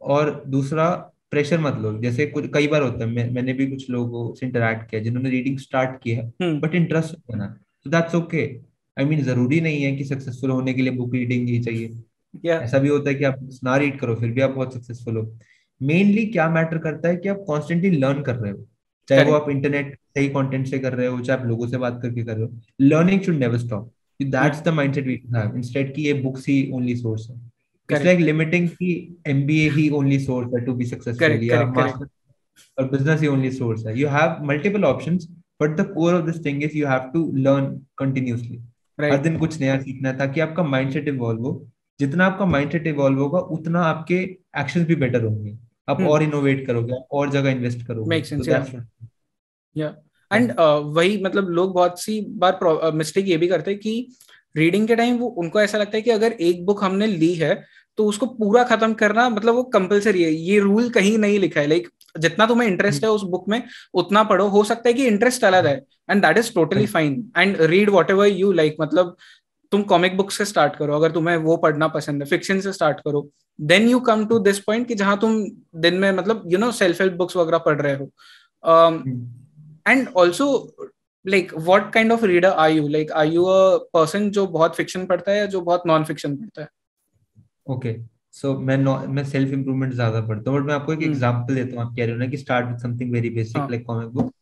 और दूसरा प्रेशर मत लो। जैसे कुछ कई बार होता है मैं, मैंने भी कुछ लोगों से इंटरेक्ट किया जिन्होंने रीडिंग स्टार्ट की है बट इंटरेस्ट बना तो दैट्स ओके आई मीन ज़रूरी नहीं है कि सक्सेसफुल होने के लिए बुक रीडिंग ही चाहिए। Yeah. ऐसा भी होता है कि आप ना रीड करो फिर भी आप बहुत सक्सेसफुल हो। मेनली क्या मैटर करता है कि आप कॉन्स्टेंटली लर्न कर रहे हो। चाहे वो आप इंटरनेट सही कंटेंट से कर रहे हो चाहे आप लोगों से बात करके कर रहे हो। Learning should never stop that's the mindset we have instead कि ये बुक्स ही ओनली सोर्स है। इट्स लाइक लिमिटिंग कि एमबीए ही ओनली सोर्स है टू बी सक्सेसफुल या मास्टर और बिज़नेस ही ओनली सोर्स है। You have multiple options but the core of this thing is you have to learn continuously हर दिन कुछ नया सीखना है ताकि आपका माइंडसेट इवॉल्व हो। जितना आपका माइंडसेट इवॉल्व होगा उतना आपके एक्शन भी बेटर होंगे। आप hmm. और इनोवेट करोगे और जगह इन्वेस्ट करोगे। Makes तो sense yeah. दैट्स या एंड वही मतलब लोग बहुत सी बार मिस्टेक ये भी करते हैं कि रीडिंग के टाइम वो उनको ऐसा लगता है कि अगर एक बुक हमने ली है तो उसको पूरा खत्म करना मतलब वो कंपलसरी है। ये रूल कहीं नहीं लिखा है। लाइक जितना तुम्हें इंटरेस्ट है उस बुक में उतना पढ़ो। हो सकता है कि इंटरेस्ट अलग है and that is totally fine and read whatever you like मतलब तुम कॉमिक बुक से स्टार्ट करो। अगर तुम्हें वो पढ़ना पसंद है फिक्शन से स्टार्ट करो। Then you come to this point कि जहाँ तुम दिन में मतलब you know self help books वगैरह पढ़ रहे हो। And also like what kind of reader are you like are you a person जो बहुत फिक्शन पढ़ता है या जो बहुत नॉन फिक्शन पढ़ता है? ओके सो मैं मैं सेल्फ इम्प्रूवमेंट ज़्यादा पढ़ता हूँ बट मैं आपको एक हम्म। एग्जांपल देता हूँ आप कह रहे हो ना कि start with something very basic like comic book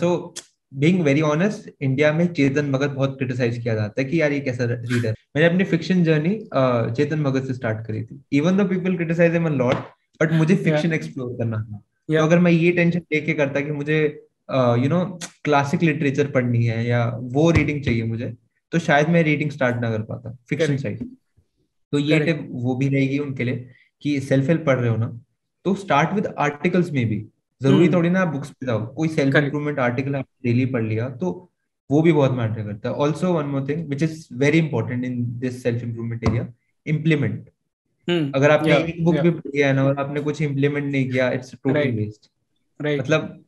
so being very honest India में चेतन भगत बहुत क्रिटिसाइज किया जाता है कि यार ये कैसा रीडर मैंने अपनी फिक्शन जर्नी चेतन भगत से स्टार्ट करी थी। Even though people criticize him lot but मुझे फिक्शन एक्सप्लोर करना था। yeah. तो अगर मैं ये टेंशन लेके करता कि मुझे यू नो क्लासिक लिटरेचर पढ़नी है या वो रीडिंग चाहिए मुझे तो शायद मैं रीडिंग स्टार्ट ना कर पाता फिक्शन चाहिए तो ये टिप वो भी रहेगी उनके लिए कि सेल्फ हेल्प पढ़ रहे हो ना तो स्टार्ट विद आर्टिकल्स में भी। ज़रूरी हम्म। थोड़ी ना बुक्स पे जाओ। कोई सेल्फ करेक्ट इम्प्रूवमेंट आर्टिकल आप डेली पढ़ लिया तो वो भी बहुत मैटर करता है। Also one more thing which is very important in this self improvement area implement अगर आपने या एक बुक या भी पढ़ी है ना और आपने कुछ इम्प्लीमेंट नहीं किया इट्स टोटल वेस्ट मतलब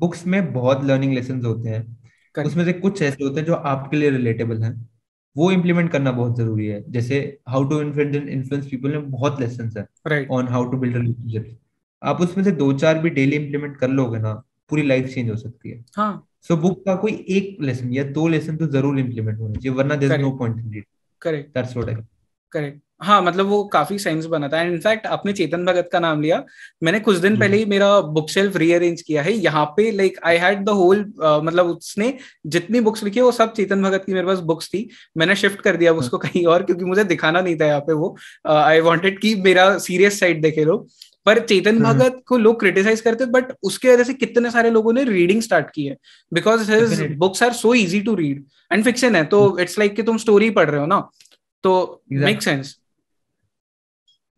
बुक्स में बहुत लर्निंग लेसन होते हैं। उसमें से कुछ ऐसे होते हैं जो आपके लिए रिलेटेबल हैं। वो इम्प्लीमेंट करना बहुत ज़रूरी है। जैसे हाउ टू इन्फ्लुएंस पीपल में बहुत लेसन है on how to build relationship आप उसमें से दो चार भी डेली इम्प्लीमेंट कर लोगे ना पूरी लाइफ चेंज हो सकती है। हाँ। सो बुक का कोई एक लेसन या दो लेसन तो ज़रूर इम्प्लीमेंट होना चाहिए वरना there is no point in it correct that's what I correct हाँ मतलब वो काफ़ी सेंस बनाता है इनफैक्ट आपने चेतन भगत का नाम लिया। मैंने कुछ दिन पहले ही मेरा बुक शेल्फ रीअरेंज किया है। यहाँ पे like I had the whole मतलब उसने जितनी बुक्स लिखी वो सब चेतन भगत की मेरे पास बुक्स थी। मैंने शिफ्ट कर दिया उसको कहीं और क्योंकि मुझे दिखाना नहीं था यहाँ पे वो। आई वॉन्टेड की मेरा सीरियस साइड देखे लोग। पर चेतन भगत को लोग क्रिटिसाइज करते बट उसके वजह से कितने सारे लोगों ने रीडिंग स्टार्ट की है। Because his books are so easy to read and fiction है तो इट्स लाइक कि तुम स्टोरी पढ़ रहे हो ना। तो मेक सेंस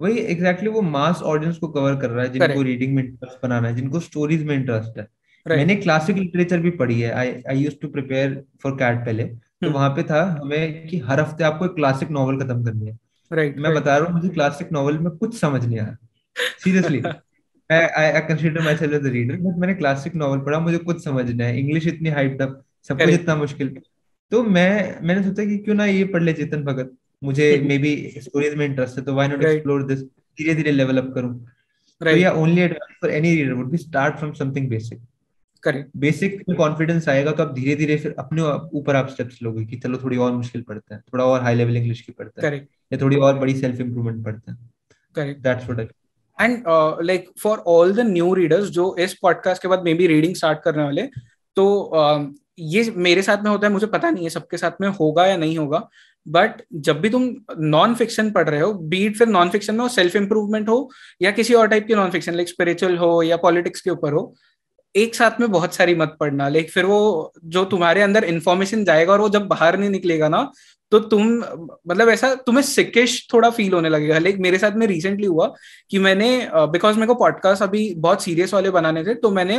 वही एग्जैक्टली exactly वो मास ऑडियंस को कवर कर रहा है जिनको करेक्ट रीडिंग में इंटरेस्ट बनाना है जिनको स्टोरीज में इंटरेस्ट है। राइट मैंने क्लासिक लिटरेचर भी पढ़ी है। I I used to prepare for CAT पहले। तो हम्म वहाँ पे था हमें कि हर हफ़्ते आपको एक क्लासिक नॉवल खत्म करनी है। राइट मैं बता रहा हूँ मुझे क्लासिक नॉवल में कुछ समझ नहीं आया seriously I I consider myself as reader but मैंने क्लासिक नॉवल पढ़ा मुझे कुछ समझ नहीं आया। इंग्लिश इतनी हाइप्ड अप सब कुछ इतना मुश्किल। तो मैं मैंने सोचा कि क्यों ना ये पढ़ ले चेतन भगत। मुझे मे बी स्टोरीज में इंटरेस्ट है तो व्हाई नॉट एक्सप्लोर दिस धीरे धीरे लेवल अप करूँ। तो राइट या only advice for any reader would be start from something basic correct basic में कॉन्फिडेंस आएगा तो आप धीरे धीरे फिर अपने ऊपर आप स्टेप्स लोगे कि चलो थोड़ी और मुश्किल पढ़ते हैं थोड़ा और हाई लेवल इंग्लिश की पढ़ते हैं करेक्ट या थोड़ी और बड़ी सेल्फ इंप्रूवमेंट पढ़ते हैं correct that's what I and like for all the new readers जो इस पॉडकास्ट के बाद मे बी रीडिंग स्टार्ट करने वाले तो uh, ये मेरे साथ में होता है मुझे पता नहीं है सबके साथ में होगा या नहीं होगा बट जब भी तुम नॉन फिक्शन पढ़ रहे हो बीट फिर नॉन फिक्शन में हो सेल्फ इंप्रूवमेंट हो, या किसी और टाइप की नॉन फिक्शन लाइक स्पिरिचुअल हो, या पॉलिटिक्स के ऊपर हो, एक साथ में बहुत सारी मत पढ़ना। लाइक फिर वो जो तुम्हारे अंदर इन्फॉर्मेशन जाएगा और वो जब बाहर नहीं निकलेगा ना तो तुम मतलब ऐसा तुम्हें सिकिश थोड़ा फील होने लगेगा। लाइक मेरे साथ में रिसेंटली हुआ कि मैंने बिकॉज़ मेरे को पॉडकास्ट अभी बहुत सीरियस वाले बनाने थे तो मैंने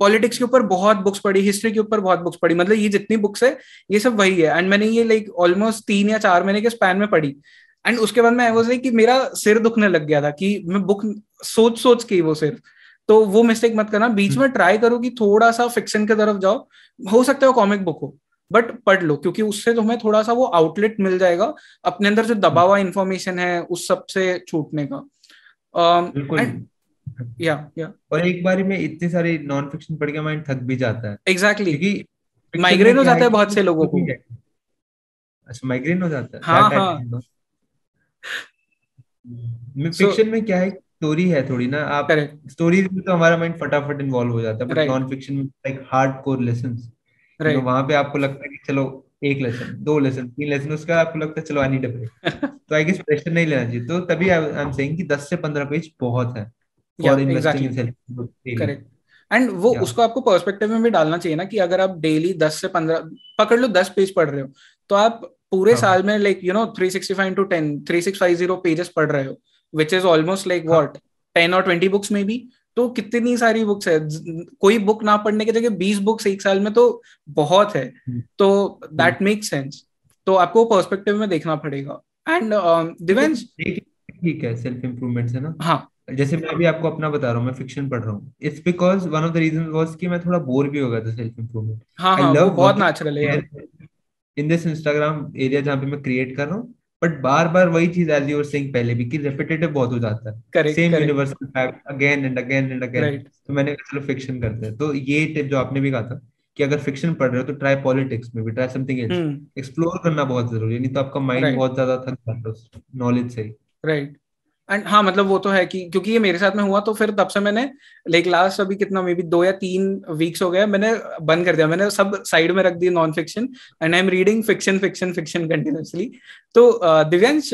पॉलिटिक्स के ऊपर बहुत बुक्स पढ़ी हिस्ट्री के ऊपर बहुत बुक्स पढ़ी मतलब ये जितनी बुक्स है ये सब वही है। एंड मैंने ये लाइक ऑलमोस्ट तीन या चार महीने के स्पैन में पढ़ी। एंड उसके बाद मैं वाज कि मेरा सिर दुखने लग गया था कि मैं बुक सोच सोच के वो सिर्फ़ तो वो मिस्टेक मत करना बीच में ट्राई करो कि थोड़ा सा फिक्शन की तरफ़ जाओ। हो सकता है वो कॉमिक बुक हो बट पढ़ लो क्योंकि उससे तुम्हें थोड़ा सा वो आउटलेट मिल जाएगा अपने अंदर जो दबा हुआ इन्फॉर्मेशन है उस सबसे छूटने का। बिल्कुल। या या और एक बार में इतनी सारी नॉन फिक्शन पढ़ के माइंड थक भी जाता है। एग्जैक्टली क्योंकि माइग्रेन हो जाता है बहुत से लोगों को। अच्छा माइग्रेन हो जाता है। हाँ हाँ। फिक्शन में क्या है स्टोरी है थोड़ी ना। आप स्टोरी में तो हमारा माइंड फटाफट इन्वॉल्व हो जाता है बट नॉन फिक्शन में लाइक हार्ड कोर लेसन तो वहाँ पे आपको लगता है कि चलो एक लेसन दो लेसन तीन लेसन उसका आपको लगता है चलो आई नीड अ ब्रेक तो आई गेस प्रेशर नहीं लेना चाहिए। तो तभी आई एम सेइंग कि 10 से 15 पेज बहुत है। For investing in correct and वो yeah. उसको आपको पर्सपेक्टिव में भी डालना चाहिए ना कि अगर आप डेली 10 से 15 पकड़ लो 10 पेज पढ़ रहे हो तो आप पूरे हाँ. साल में like you know 365 into 10 3650 pages पढ़ रहे हो which is almost like what 10 और 20 बुक्स में भी तो कितनी सारी बुक्स है? कोई बुक ना पढ़ने की जगह 20 बुक्स एक साल में तो बहुत है। हम्म। तो दैट मेक सेंस तो आपको पर्सपेक्टिव में देखना पड़ेगा। एंड दिवेंश ठीक है सेल्फ इंप्रूवमेंट है ना? हाँ। जैसे मैं भी आपको अपना बता रहा हूँ मैं फिक्शन पढ़ रहा हूँ। It's because one of the reason was कि मैं थोड़ा बोर भी हो गया था सेल्फ इंप्रूवमेंट हाँ हाँ वो बहुत नेचुरल है इन दिस इंस्टाग्राम एरिया जहाँ पे मैं क्रिएट कर रहा हूँ बट बार बार वही चीज़ एज यूर सिंग पहले भी कि रेपिटेटिव बहुत हो जाता है। Same universal fact again and again and again तो मैंने चलो फिक्शन करते हैं। तो ये टिप जो आपने भी कहा था कि अगर फिक्शन पढ़ रहे हो तो ट्राई पॉलिटिक्स में भी ट्राई समथिंग एल्स एक्सप्लोर करना बहुत ज़रूरी है नहीं तो आपका माइंड बहुत ज़्यादा थक जाता है नॉलेज से राइट एंड हाँ मतलब वो तो है कि क्योंकि ये मेरे साथ में हुआ तो फिर तब से मैंने लाइक लास्ट अभी कितना मे बी दो या तीन वीक्स हो गया मैंने बंद कर दिया। मैंने सब साइड में रख दिया non fiction and I am reading fiction fiction fiction continuously तो दिव्यांश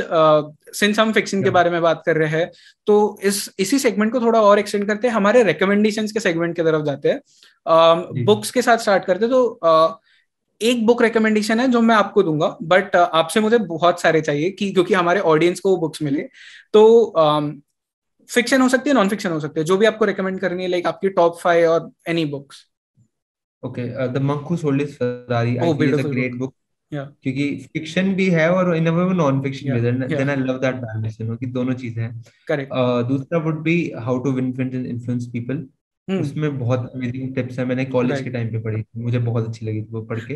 सिंस हम फिक्शन के बारे में बात कर रहे हैं तो इस इसी सेगमेंट को थोड़ा और एक्सटेंड करते हैं। हमारे रिकमेंडेशन के सेगमेंट की तरफ़ जाते हैं। बुक्स के साथ स्टार्ट करते हैं तो एक बुक रिकमेंडेशन है जो मैं आपको दूँगा बट uh, आपसे मुझे बहुत सारे चाहिए कि क्योंकि हमारे ऑडियंस को वो बुक्स मिले। तो फिक्शन um, हो सकती है नॉन फिक्शन हो सकती है जो भी आपको रिकमेंड करनी है लाइक आपकी टॉप फाइव और any books okay the monk who sold his Ferrari I think is a great book क्योंकि फिक्शन भी है और इन अ वे नॉन फिक्शन भी है। Then I love that balance you know कि दोनों चीज़ें हैं। करेक्ट दूसरा would be how to win friends and influence people उसमें बहुत अमेजिंग टिप्स है। मैंने कॉलेज के टाइम पे पढ़ी थी। मुझे बहुत अच्छी लगी थी वो पढ़ के।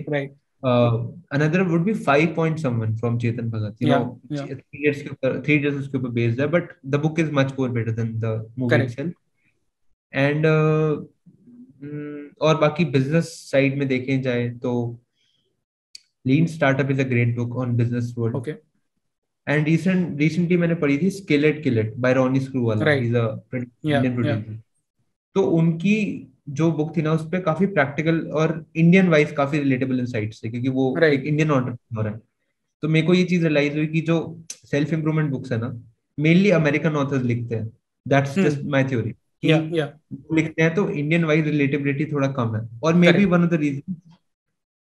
Another would be five point someone from Chetan Bhagat you know three years के ऊपर थ्री इयर्स उसके ऊपर बेस्ड है but the book is much more better than the movie itself and और बाकी बिज़नेस साइड में देखें जाए तो lean startup is a great book on business world okay and recent recently मैंने पढ़ी थी skill it kill it by Ronnie Screwvala he is a Indian producer तो उनकी जो बुक थी ना उस पर काफ़ी प्रैक्टिकल और इंडियन वाइज काफ़ी रिलेटेबल इनसाइट्स थे क्योंकि वो right. एक इंडियन ऑन्टरप्रेन्योर है। तो मेरे को ये चीज़ रियलाइज़ हुई कि जो सेल्फ इंप्रूवमेंट बुक्स है ना मेनली अमेरिकन ऑथर्स लिखते हैं। दैट्स जस्ट माय थ्योरी लिखते हैं तो इंडियन वाइज रिलेटेबिलिटी थोड़ा कम है। और may be one of the reason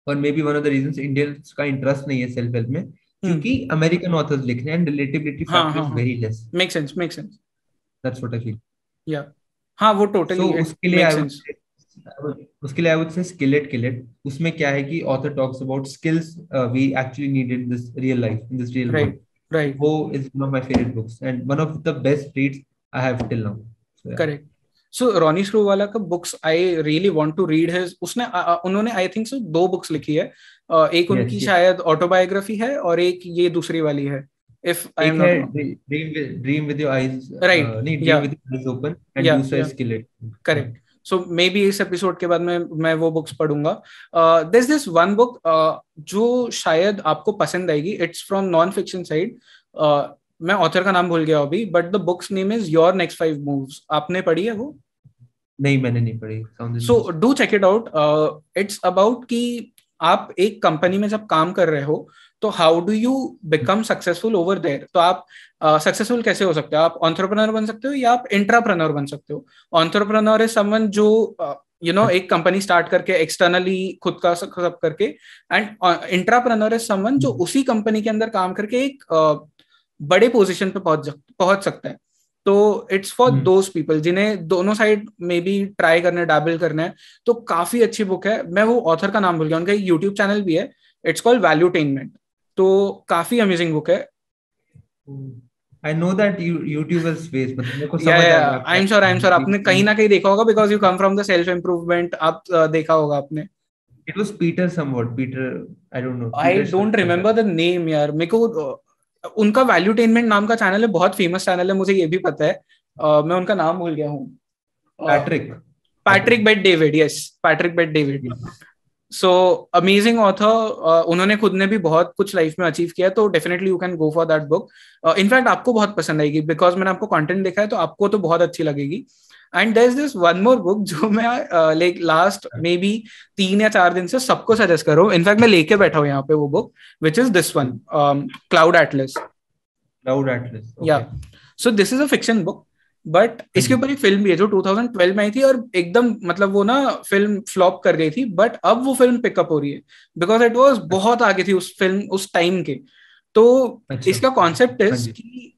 और may be one of the reason Indians का इंटरेस्ट नहीं है सेल्फ हेल्प में hmm. क्योंकि अमेरिकन ऑथर्स लिख रहे हैं and relatability factor is very less make sense make sense that's what I feel या हाँ वो टोटली so, उसके लिए उसके लिए I would say skill it kill it उसमें क्या है कि author talks about skills we actually need in this real life in this real right right वो is one of my favourite books and one of the best reads I have till now correct so Ronnie स्ट्रो वाला का books I really want to read his उसने उन्होंने आई think सो दो books लिखी है। एक उनकी yes, शायद ऑटोबायोग्राफी है और एक ये दूसरी वाली है। If I am not. Dream with, dream with your eyes right. Uh, नहीं, dream yeah. with your eyes open and yeah, दूसरा yeah. skill it. Correct. So may be इस एपिसोड के बाद में मैं वो बुक्स पढ़ूँगा दिस दिस वन बुक जो शायद आपको पसंद आएगी it's from non fiction side मैं ऑथर का नाम भूल गया अभी but the book's name is your next five moves आपने पढ़ी है वो नहीं मैंने नहीं पढ़ी so do check it out it's about कि आप एक कंपनी में जब काम कर रहे हो तो how do you become successful over there तो आप सक्सेसफुल uh, कैसे हो सकते हो? आप ऑन्टरप्रनर बन सकते हो या आप इंट्राप्रनर बन सकते हो? ऑन्टरप्रनर इज़ समवन जो यू नो एक कंपनी स्टार्ट करके एक्सटर्नली खुद का सब करके एंड इंट्राप्रनर इज़ समवन जो hmm. उसी कंपनी के अंदर काम करके एक uh, बड़े पोजिशन पे पहुँच पहुँच सकता है। तो इट्स फॉर दोज पीपल जिन्हें दोनों साइड में भी ट्राई करने डैबल करना है तो काफ़ी अच्छी बुक है। मैं वो ऑथर का नाम भूल गया उनका यूट्यूब चैनल भी है। इट्स कॉल्ड वैल्यूटेनमेंट तो काफ़ी अमेजिंग बुक है। I know that YouTuber space मतलब मेरे को समझ आ गया I am sure I am sure आपने कहीं ना कहीं देखा होगा because you come from the self improvement आप देखा होगा आपने। It was Peter somewhat. Peter, I don't know. I don't remember the name यार। मेरे को उनका वैल्यूटेनमेंट नाम का चैनल है बहुत फ़ेमस चैनल है मुझे ये भी पता है। uh, मैं उनका नाम भूल गया हूँ। Patrick Patrick Bet David yes Patrick Bet David so amazing author उन्होंने खुद ने भी बहुत कुछ लाइफ में अचीव किया तो definitely you can go for that book in fact आपको बहुत पसंद आएगी बिकॉज़ मैंने आपको कंटेंट देखा है तो आपको तो बहुत अच्छी लगेगी। And there is this one more book जो मैं लाइक लास्ट मे बी तीन या चार दिन से सबको सजेस्ट कर रहा हूँ। इनफैक्ट मैं लेके बैठा हूँ यहाँ पे वो book which is this one Cloud Atlas Cloud Atlas या so this is a fiction book but इसके ऊपर एक फ़िल्म भी है जो 2012 में आई थी और एकदम मतलब वो ना फ़िल्म फ्लॉप कर गई थी बट अब वो फ़िल्म पिकअप हो रही है। बिकॉज़ इट वॉज़ बहुत आगे थी उस फ़िल्म उस टाइम के। तो अच्छा, इसका कॉन्सेप्ट इज़ कि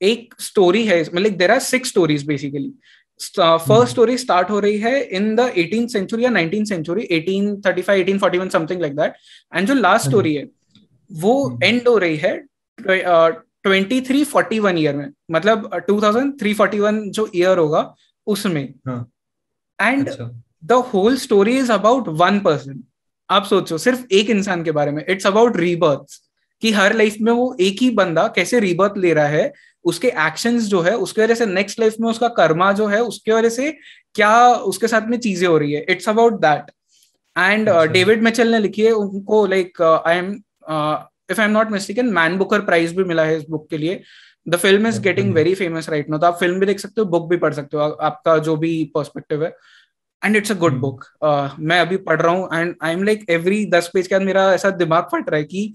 एक स्टोरी है मतलब there are six stories basically first story start हो रही है इन द एटीन सेंचुरी या nineteen century eighteen thirty five eighteen forty one something like that and जो लास्ट स्टोरी है वो एंड हम्म। हो रही है twenty three forty one year में. मतलब two thousand three forty one जो ईयर होगा उसमें. And the whole story is about one person आप सोचो सिर्फ़ एक इंसान के बारे में. इट्स अबाउट रीबर्थ कि हर लाइफ में वो एक ही बंदा कैसे रीबर्थ ले रहा है उसके एक्शंस जो है उसके वजह से नेक्स्ट लाइफ में उसका कर्मा जो है उसके वजह से क्या उसके साथ में चीज़ें हो रही है। It's about that and David Mitchell ने लिखी है उनको like I am if I am not mistaken man Booker prize भी मिला है इस बुक के लिए। The film is getting very famous right no तो आप फ़िल्म भी देख सकते हो बुक भी पढ़ सकते हो आपका जो भी पर्सपेक्टिव है। And it's a good book मैं अभी पढ़ रहा हूँ and I am like every दस पेज के बाद मेरा ऐसा दिमाग फट रहा है कि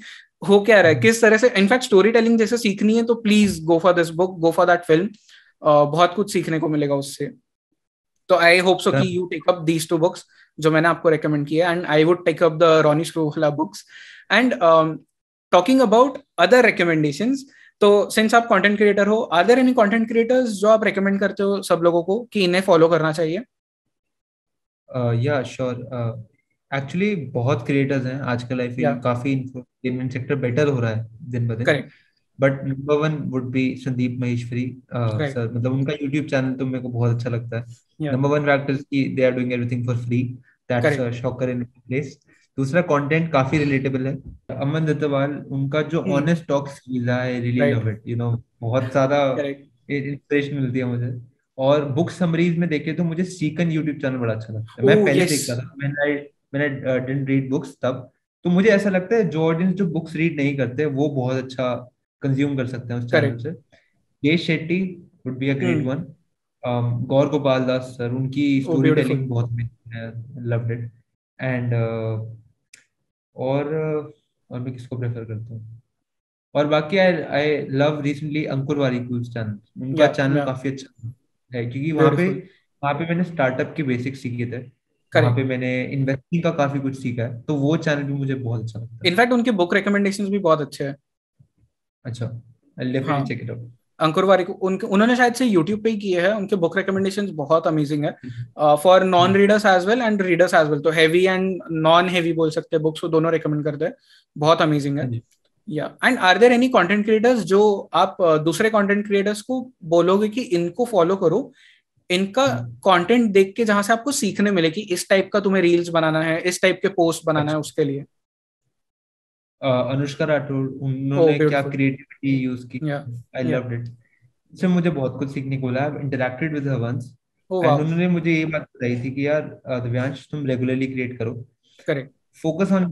हो क्या रहा है? hmm. किस तरह से इनफैक्ट स्टोरी टेलिंग जैसे सीखनी है तो please go for this book go for that film बहुत कुछ सीखने को मिलेगा उससे। तो आई होप सो कि you take up these two books जो मैंने आपको रेकमेंड किया and I would take up the Ronnie Screwvala books and talking about other recommendation तो सिंस आप कंटेंट क्रिएटर हो are there any content creators जो आप रेकमेंड करते हो सब लोगों को कि इन्हें फॉलो करना चाहिए? या श्योर एक्चुअली बहुत क्रिएटर्स हैं आजकल लाइफ में काफ़ी इंफोटेनमेंट सेक्टर बेटर हो रहा है दिन ब दिन। But number one would be Sandeep Maheshwari sir मतलब उनका यूट्यूब चैनल तो मेरे को बहुत अच्छा लगता है। नंबर वन फैक्टर की they are doing everything for free that's a shocker in place दूसरा कंटेंट काफ़ी रिलेटेबल है। अमन दत्तवाल उनका जो ऑनेस्ट टॉक है I really love it you know बहुत ज़्यादा इंस्पिरेशन मिलती है मुझे। और बुक समरीज में देखे तो मुझे सीकन यूट्यूब चैनल बड़ा अच्छा लगता है। मैं पहले देखता था। मैंने डिडंट रीड बुक्स तब। तो मुझे ऐसा लगता है जो ऑडियंस जो बुक्स रीड नहीं करते वो बहुत अच्छा कंज्यूम कर सकते हैं उस चैनल से। ये Shetty would be a great one Gaur Gopal Das sir उनकी स्टोरी टेलिंग बहुत लव्ड इट एंड और और मैं किसको प्रेफर करता हूँ? और बाकी I I love recently Ankur Warikoo channel उनका चैनल काफ़ी अच्छा है क्योंकि वहाँ पे वहाँ पे मैंने स्टार्टअप के बेसिक सीखे थे। वहाँ पे मैंने इन्वेस्टिंग का काफ़ी कुछ सीखा है तो वो चैनल भी मुझे बहुत अच्छा लगता है। इनफैक्ट उनके बुक रिकमेंडेशंस भी बहुत अच्छे हैं। अच्छा definitely check it out Ankur Warikoo उनके उन्होंने शायद से यूट्यूब पे ही किए हैं उनके बुक रिकमेंडेशंस बहुत अमेजिंग है। For non readers as well and readers as well तो हैवी एंड नॉन हैवी बोल सकते हैं बुक्स वो दोनों रिकमेंड करते हैं। बहुत अमेजिंग है। या and are there any content creators जो आप uh, दूसरे कंटेंट क्रिएटर्स को बोलोगे कि इनको फॉलो करो इनका कंटेंट हाँ। देख के जहाँ से आपको सीखने मिले कि इस टाइप का तुम्हें रील्स बनाना है इस टाइप के पोस्ट बनाना है अच्छा। उसके लिए। अनुष्का राठौर उन्होंने oh, क्या क्रिएटिविटी यूज़ की? आई लव्ड इट इससे मुझे बहुत कुछ सीखने को मिला। इंटरेक्टेड विद हर वंस उन्होंने मुझे ये बात बताई थी कि यार दिव्यांश तुम रेगुलरली क्रिएट करो। Correct focus on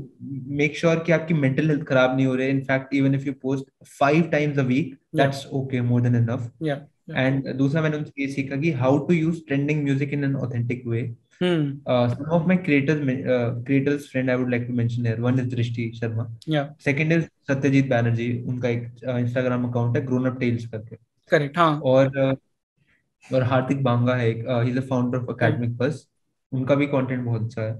make sure कि आपकी मेंटल हेल्थ खराब नहीं हो रही। In fact even if you post five times a week that's okay more than enough and दूसरा मैंने उनसे ये सीखा कि how to use trending music in an authentic way some of my creators uh, creators friend I would like to mention here one is Drishti Sharma. Yeah. Second is Satyajit Banerjee. उनका एक Instagram uh, account है grown up tales करके. Correct हाँ. और uh, और हार्दिक बांगा है एक ही is a founder of academic बस उनका भी कंटेंट बहुत अच्छा है.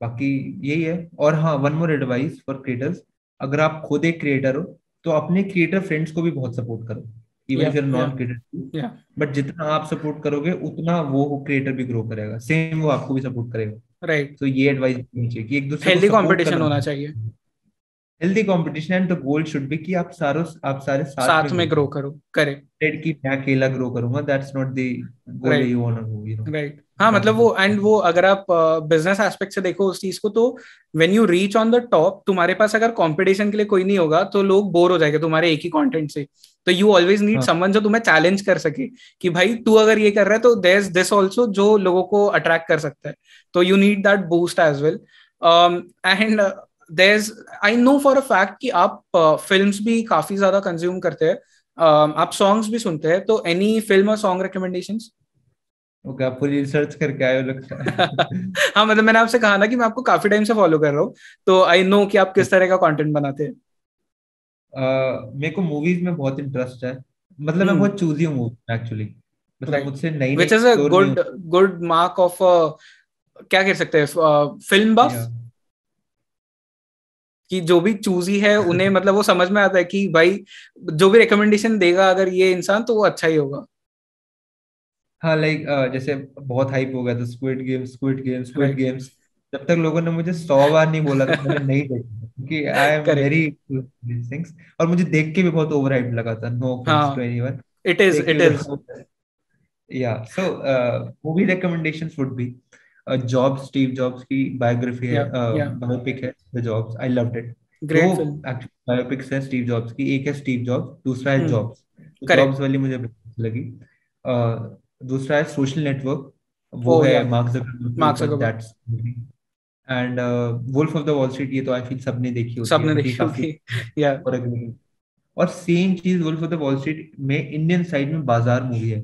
बाकी यही है. और हाँ one more advice for creators अगर आप खुद एक क्रिएटर हो तो अपने क्रिएटर फ्रेंड्स को भी बहुत सपोर्ट करो. Even if non creator but जितना आप सपोर्ट करोगे उतना वो क्रिएटर भी ग्रो करेगा। सेम वो आपको भी सपोर्ट करेगा। राइट तो ये एडवाइस देनी चाहिए कि एक दूसरे हेल्दी कंपटीशन होना चाहिए। Healthy competition and the goal should be कि आप सारों आप सारे साथ, साथ में ग्रो करो करेक्ट कि मैं अकेला ग्रो करूँगा that's not the goal you want to you know right हाँ मतलब वो एंड वो अगर आप बिज़नेस uh, एस्पेक्ट से देखो उस चीज़ को तो when you reach on the top तुम्हारे पास अगर कंपटीशन के लिए कोई नहीं होगा तो लोग बोर हो जाएँगे तुम्हारे एक ही कंटेंट से। तो यू ऑलवेज नीड समवन जो तुम्हें चैलेंज कर सके कि भाई तू अगर ये कर रहा है तो देयर इज़ दिस आल्सो जो लोगों को अट्रैक्ट कर सकता है। तो you need that boost as well and there I know for a fact कि आप फ़िल्म uh, भी काफ़ी ज़्यादा कंज्यूम करते हैं। Uh, आप सॉन्ग्स भी सुनते हैं। तो एनी फ़िल्म और सॉन्ग रिकमेंडेशन ओके आप पूरी रिसर्च करके आए हो लगता है (laughs) हाँ मतलब मैंने आपसे कहा ना कि मैं आपको काफ़ी टाइम से फॉलो कर रहा हूँ। तो आई नो कि आप किस तरह का कंटेंट बनाते हैं। Uh, मेरे को मूवीज़ में बहुत इंटरेस्ट है। मतलब hmm. मैं बहुत चूजी हूँ एक्चुअली मतलब. मुझसे नई which is a good good mark of क्या कह सकते हैं फ़िल्म बफ कि जो भी चूजी है उन्हें (laughs) मतलब वो समझ में आता है कि भाई जो भी रिकमेंडेशन देगा अगर ये इंसान तो वो अच्छा ही होगा। हाँ लाइक like, uh, जैसे बहुत हाइप हो गया था squid games squid games squid games जब तक लोगों ने मुझे सौ बार नहीं बोला था मैंने नहीं देखा। क्योंकि आई एम वेरी थिंग्स और मुझे देख के भी बहुत ओवर हाइप लगा था no offence to anyone it is it is या so movie recommendations would be job Steve Jobs की बायोग्राफी है बायोपिक है the Jobs I loved it great film actually biopics है स्टीव जॉब्स की एक है स्टीव जॉब्स दूसरा है जॉब्स hmm. जॉब्स वाली मुझे लगी। दूसरा है सोशल नेटवर्क वो oh, है Mark Zuckerberg that's and wolf of the Wall Street ये तो आई फील सबने देखी होगी सबने देखी होगी। या और same cheese wolf of the Wall Street में इंडियन साइड में बाज़ार मूवी है।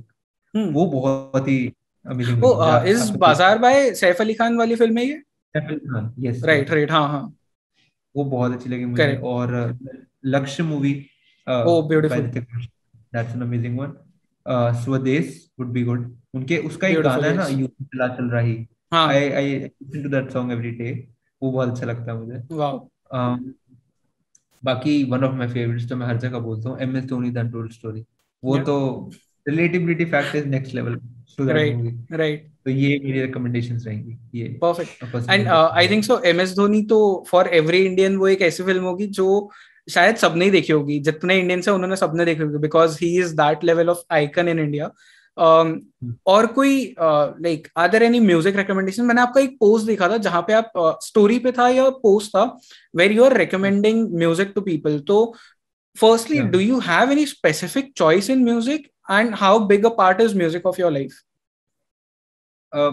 Hmm. वो बहुत ही अमेजिंग वो इस बाज़ार बाय सैफ अली खान वाली फ़िल्म है ये? Saif Ali Khan yes right right हाँ हाँ। वो बहुत अच्छी लगी मुझे। और Lakshya movie oh beautiful that's an amazing one Swades would be good उनके उसका एक गाना है ना यू चला चल रही I I listen to that song every day वो बहुत अच्छा लगता है मुझे। वाओ। बाकी वन ऑफ़ माय फेवरेट्स तो मैं हर जगह बोलता हूँ M S Dhoni the untold story वो तो relatability factor is next level to that movie right तो ये मेरी रिकमेंडेशंस रहेंगी। ये perfect and I think so M S Dhoni तो फॉर एवरी इंडियन वो एक ऐसी फ़िल्म होगी जो शायद सबने ही देखी होगी। जितने इंडियंस है उन्होंने सबने देखी होगी। Because he is that level of icon in India और कोई like are any music recommendation मैंने आपका एक पोस्ट देखा था जहाँ पे आप स्टोरी uh, पे था या पोस्ट था where you are recommending music to people तो firstly do you have any specific choice in music and how big a part is music of your life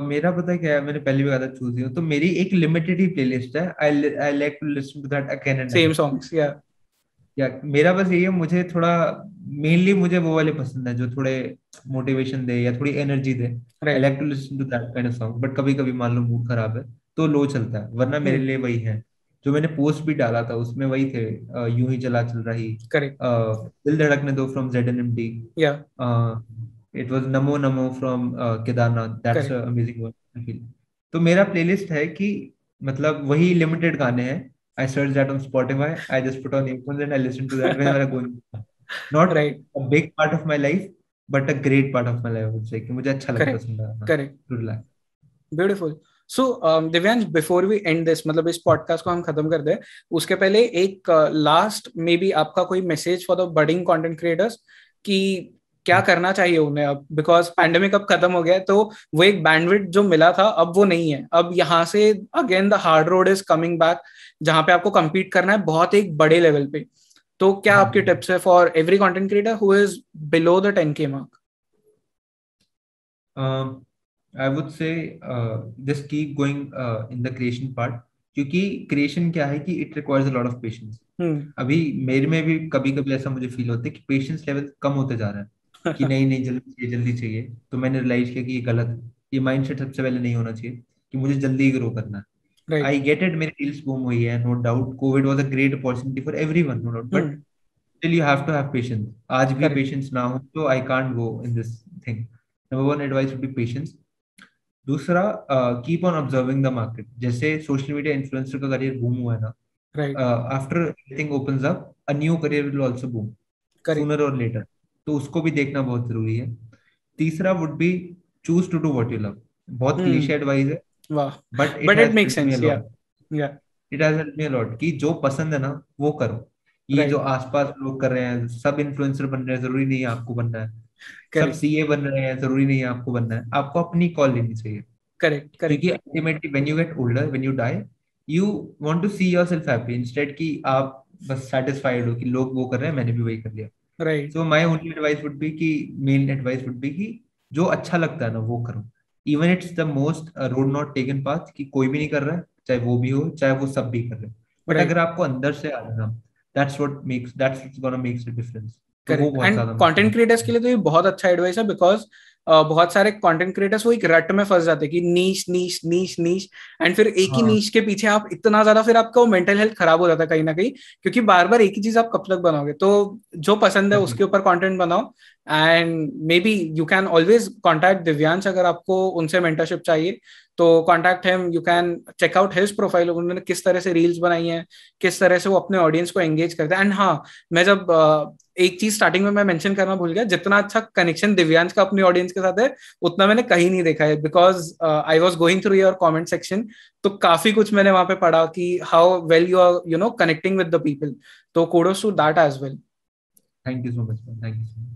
मेरा पता क्या है? मैंने पहली बार चूज़ तो मेरी एक लिमिटेड ही प्लेलिस्ट है। I I like to listen to that again and same songs या या मेरा बस यही है मुझे थोड़ा मेनली मुझे वो वाले पसंद है जो थोड़े मोटिवेशन दे या थोड़ी energy they. I like to listen to that kind of song but कभी कभी मान लो मूड खराब है तो लो चलता है वरना मेरे hmm. लिए वही है। जो मैंने पोस्ट भी डाला था उसमें वही थे यूँ ही चला चल रही। Correct Dil Dhadakne Do from Z N M D या it was Namo Namo from Kedarnath. That's amazing one तो मेरा प्लेलिस्ट है कि मतलब वही लिमिटेड गाने हैं I search that on Spotify. I just put on earphones and I listen to that whenever I'm going. Not right. a big part of my life, but a great part of my life. I would say कि मुझे अच्छा लगता है सुनना. Correct. To relax. Beautiful. So Divyansh before we end this मतलब इस podcast को हम खत्म कर दे उसके पहले एक लास्ट मे बी आपका कोई message for the budding content creators कि क्या करना चाहिए उन्हें अब बिकॉज़ पैंडेमिक अब खत्म हो गया तो वो एक बैंडविड जो मिला था अब वो नहीं है अब यहाँ से again the hard road is coming back जहाँ पे आपको कम्पीट करना है बहुत एक बड़े लेवल पे। तो क्या हाँ। आपकी टिप्स है for every content creator who is below the ten K mark I would say just keep going in the creation part क्योंकि क्रिएशन क्या है कि it requires a lot of patience अभी मेरे में भी कभी कभी ऐसा मुझे फील होता है कि पेशेंस लेवल कम होते जा रहा है कि (laughs) नहीं नहीं जल्दी चाहिए जल्दी चाहिए। तो मैंने रियलाइज़ किया कि ये गलत है। ये माइंडसेट सबसे पहले नहीं होना चाहिए कि मुझे जल्दी ग्रो करना है। Right. I get it. मेरी reels boom हुई है, no doubt. COVID was a great opportunity for everyone, no doubt. But hmm. still, you have to have patience. आज भी patience ना हो तो I can't go in this thing. Number one advice would be patience. दूसरा keep on observing the market जैसे social media influencer का career boom हुआ है ना after everything opens up a new career will also boom sooner और later तो उसको भी देखना बहुत ज़रूरी है तीसरा would be choose to do what you love बहुत क्लीशे एडवाइस है But it makes sense. Yeah. Yeah. It has help me a lot कि जो पसंद है ना वो करो। ये Right. जो आसपास लोग कर रहे हैं सब इन्फ्लुएंसर बन रहे हैं ज़रूरी नहीं है आपको बनना है। सब सीए बन रहे हैं ज़रूरी नहीं है आपको बनना है। आपको अपनी कॉल लेनी चाहिए। करेक्ट करेक्ट क्योंकि ultimately when you get older when you die you want to see yourself happy instead कि आप बस सेटिस्फाइड हो कि लोग वो कर रहे हैं मैंने भी वही कर लिया। Right so my only advice would be कि मेन एडवाइस वुड बी कि जो अच्छा लगता है ना वो करो। Even it's the most road not taken path कि कोई भी नहीं कर रहा है चाहे वो भी हो चाहे वो सब भी कर रहे हैं। बट अगर आपको अंदर से आ रहा that's what makes that's what's gonna makes a difference content creators के लिए तो ये बहुत अच्छा एडवाइस है बिकॉज़ बहुत सारे कंटेंट क्रिएटर्स वो एक रट में फंस जाते हैं कि नीच नीच नीच नीच एंड फिर एक ही हाँ। नीच के पीछे आप इतना ज़्यादा फिर आपका मेंटल हेल्थ खराब हो जाता है कहीं ना कहीं क्योंकि बार बार एक ही चीज़ आप कब तक बनाओगे तो जो पसंद है उसके ऊपर कंटेंट बनाओ and maybe you can always contact Divyansh अगर आपको उनसे मेंटरशिप चाहिए तो contact him you can check out his profile उन्होंने किस तरह से रील्स बनाई हैं किस तरह से वो अपने ऑडियंस को एंगेज करते हैं एंड हाँ मैं जब uh, एक चीज़ स्टार्टिंग में मैं मेंशन करना भूल गया जितना अच्छा कनेक्शन दिव्यांश का अपनी ऑडियंस के साथ है उतना मैंने कहीं नहीं देखा है because I was going through your comment section तो काफ़ी कुछ मैंने वहाँ पे पढ़ा कि how well you are you know connecting with the people तो kudos to that as well thank you so much thank you so much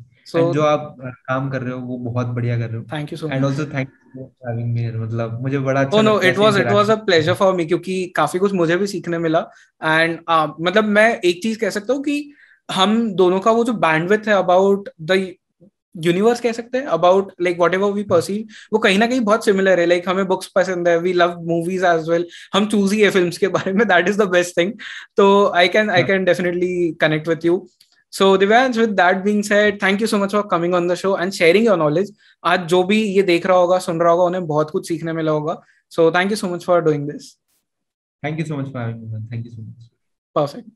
जो आप uh, काम कर रहे हो वो बहुत बढ़िया कर रहे हो. Thank you so and also thank having me मतलब मुझे बड़ा अच्छा no it was it was a pleasure for me क्योंकि काफ़ी कुछ मुझे भी सीखने मिला. एंड uh, मतलब मैं एक चीज़ कह सकता हूँ कि हम दोनों का वो जो बैंडविथ है अबाउट द यूनिवर्स कह सकते हैं about like whatever we perceive वो कहीं ना कहीं बहुत सिमिलर है. लाइक like, हमें बुक्स पसंद है we love movies as well हम चूज़ ही है फिल्म्स के बारे में that is the best thing तो I can I can definitely connect with you so Divyansh with that being said thank you so much for coming on the show and sharing your knowledge आज जो भी ये देख रहा होगा सुन रहा होगा उन्हें बहुत कुछ सीखने मिला होगा. So thank you so much for doing this thank you so much for thank you so much perfect.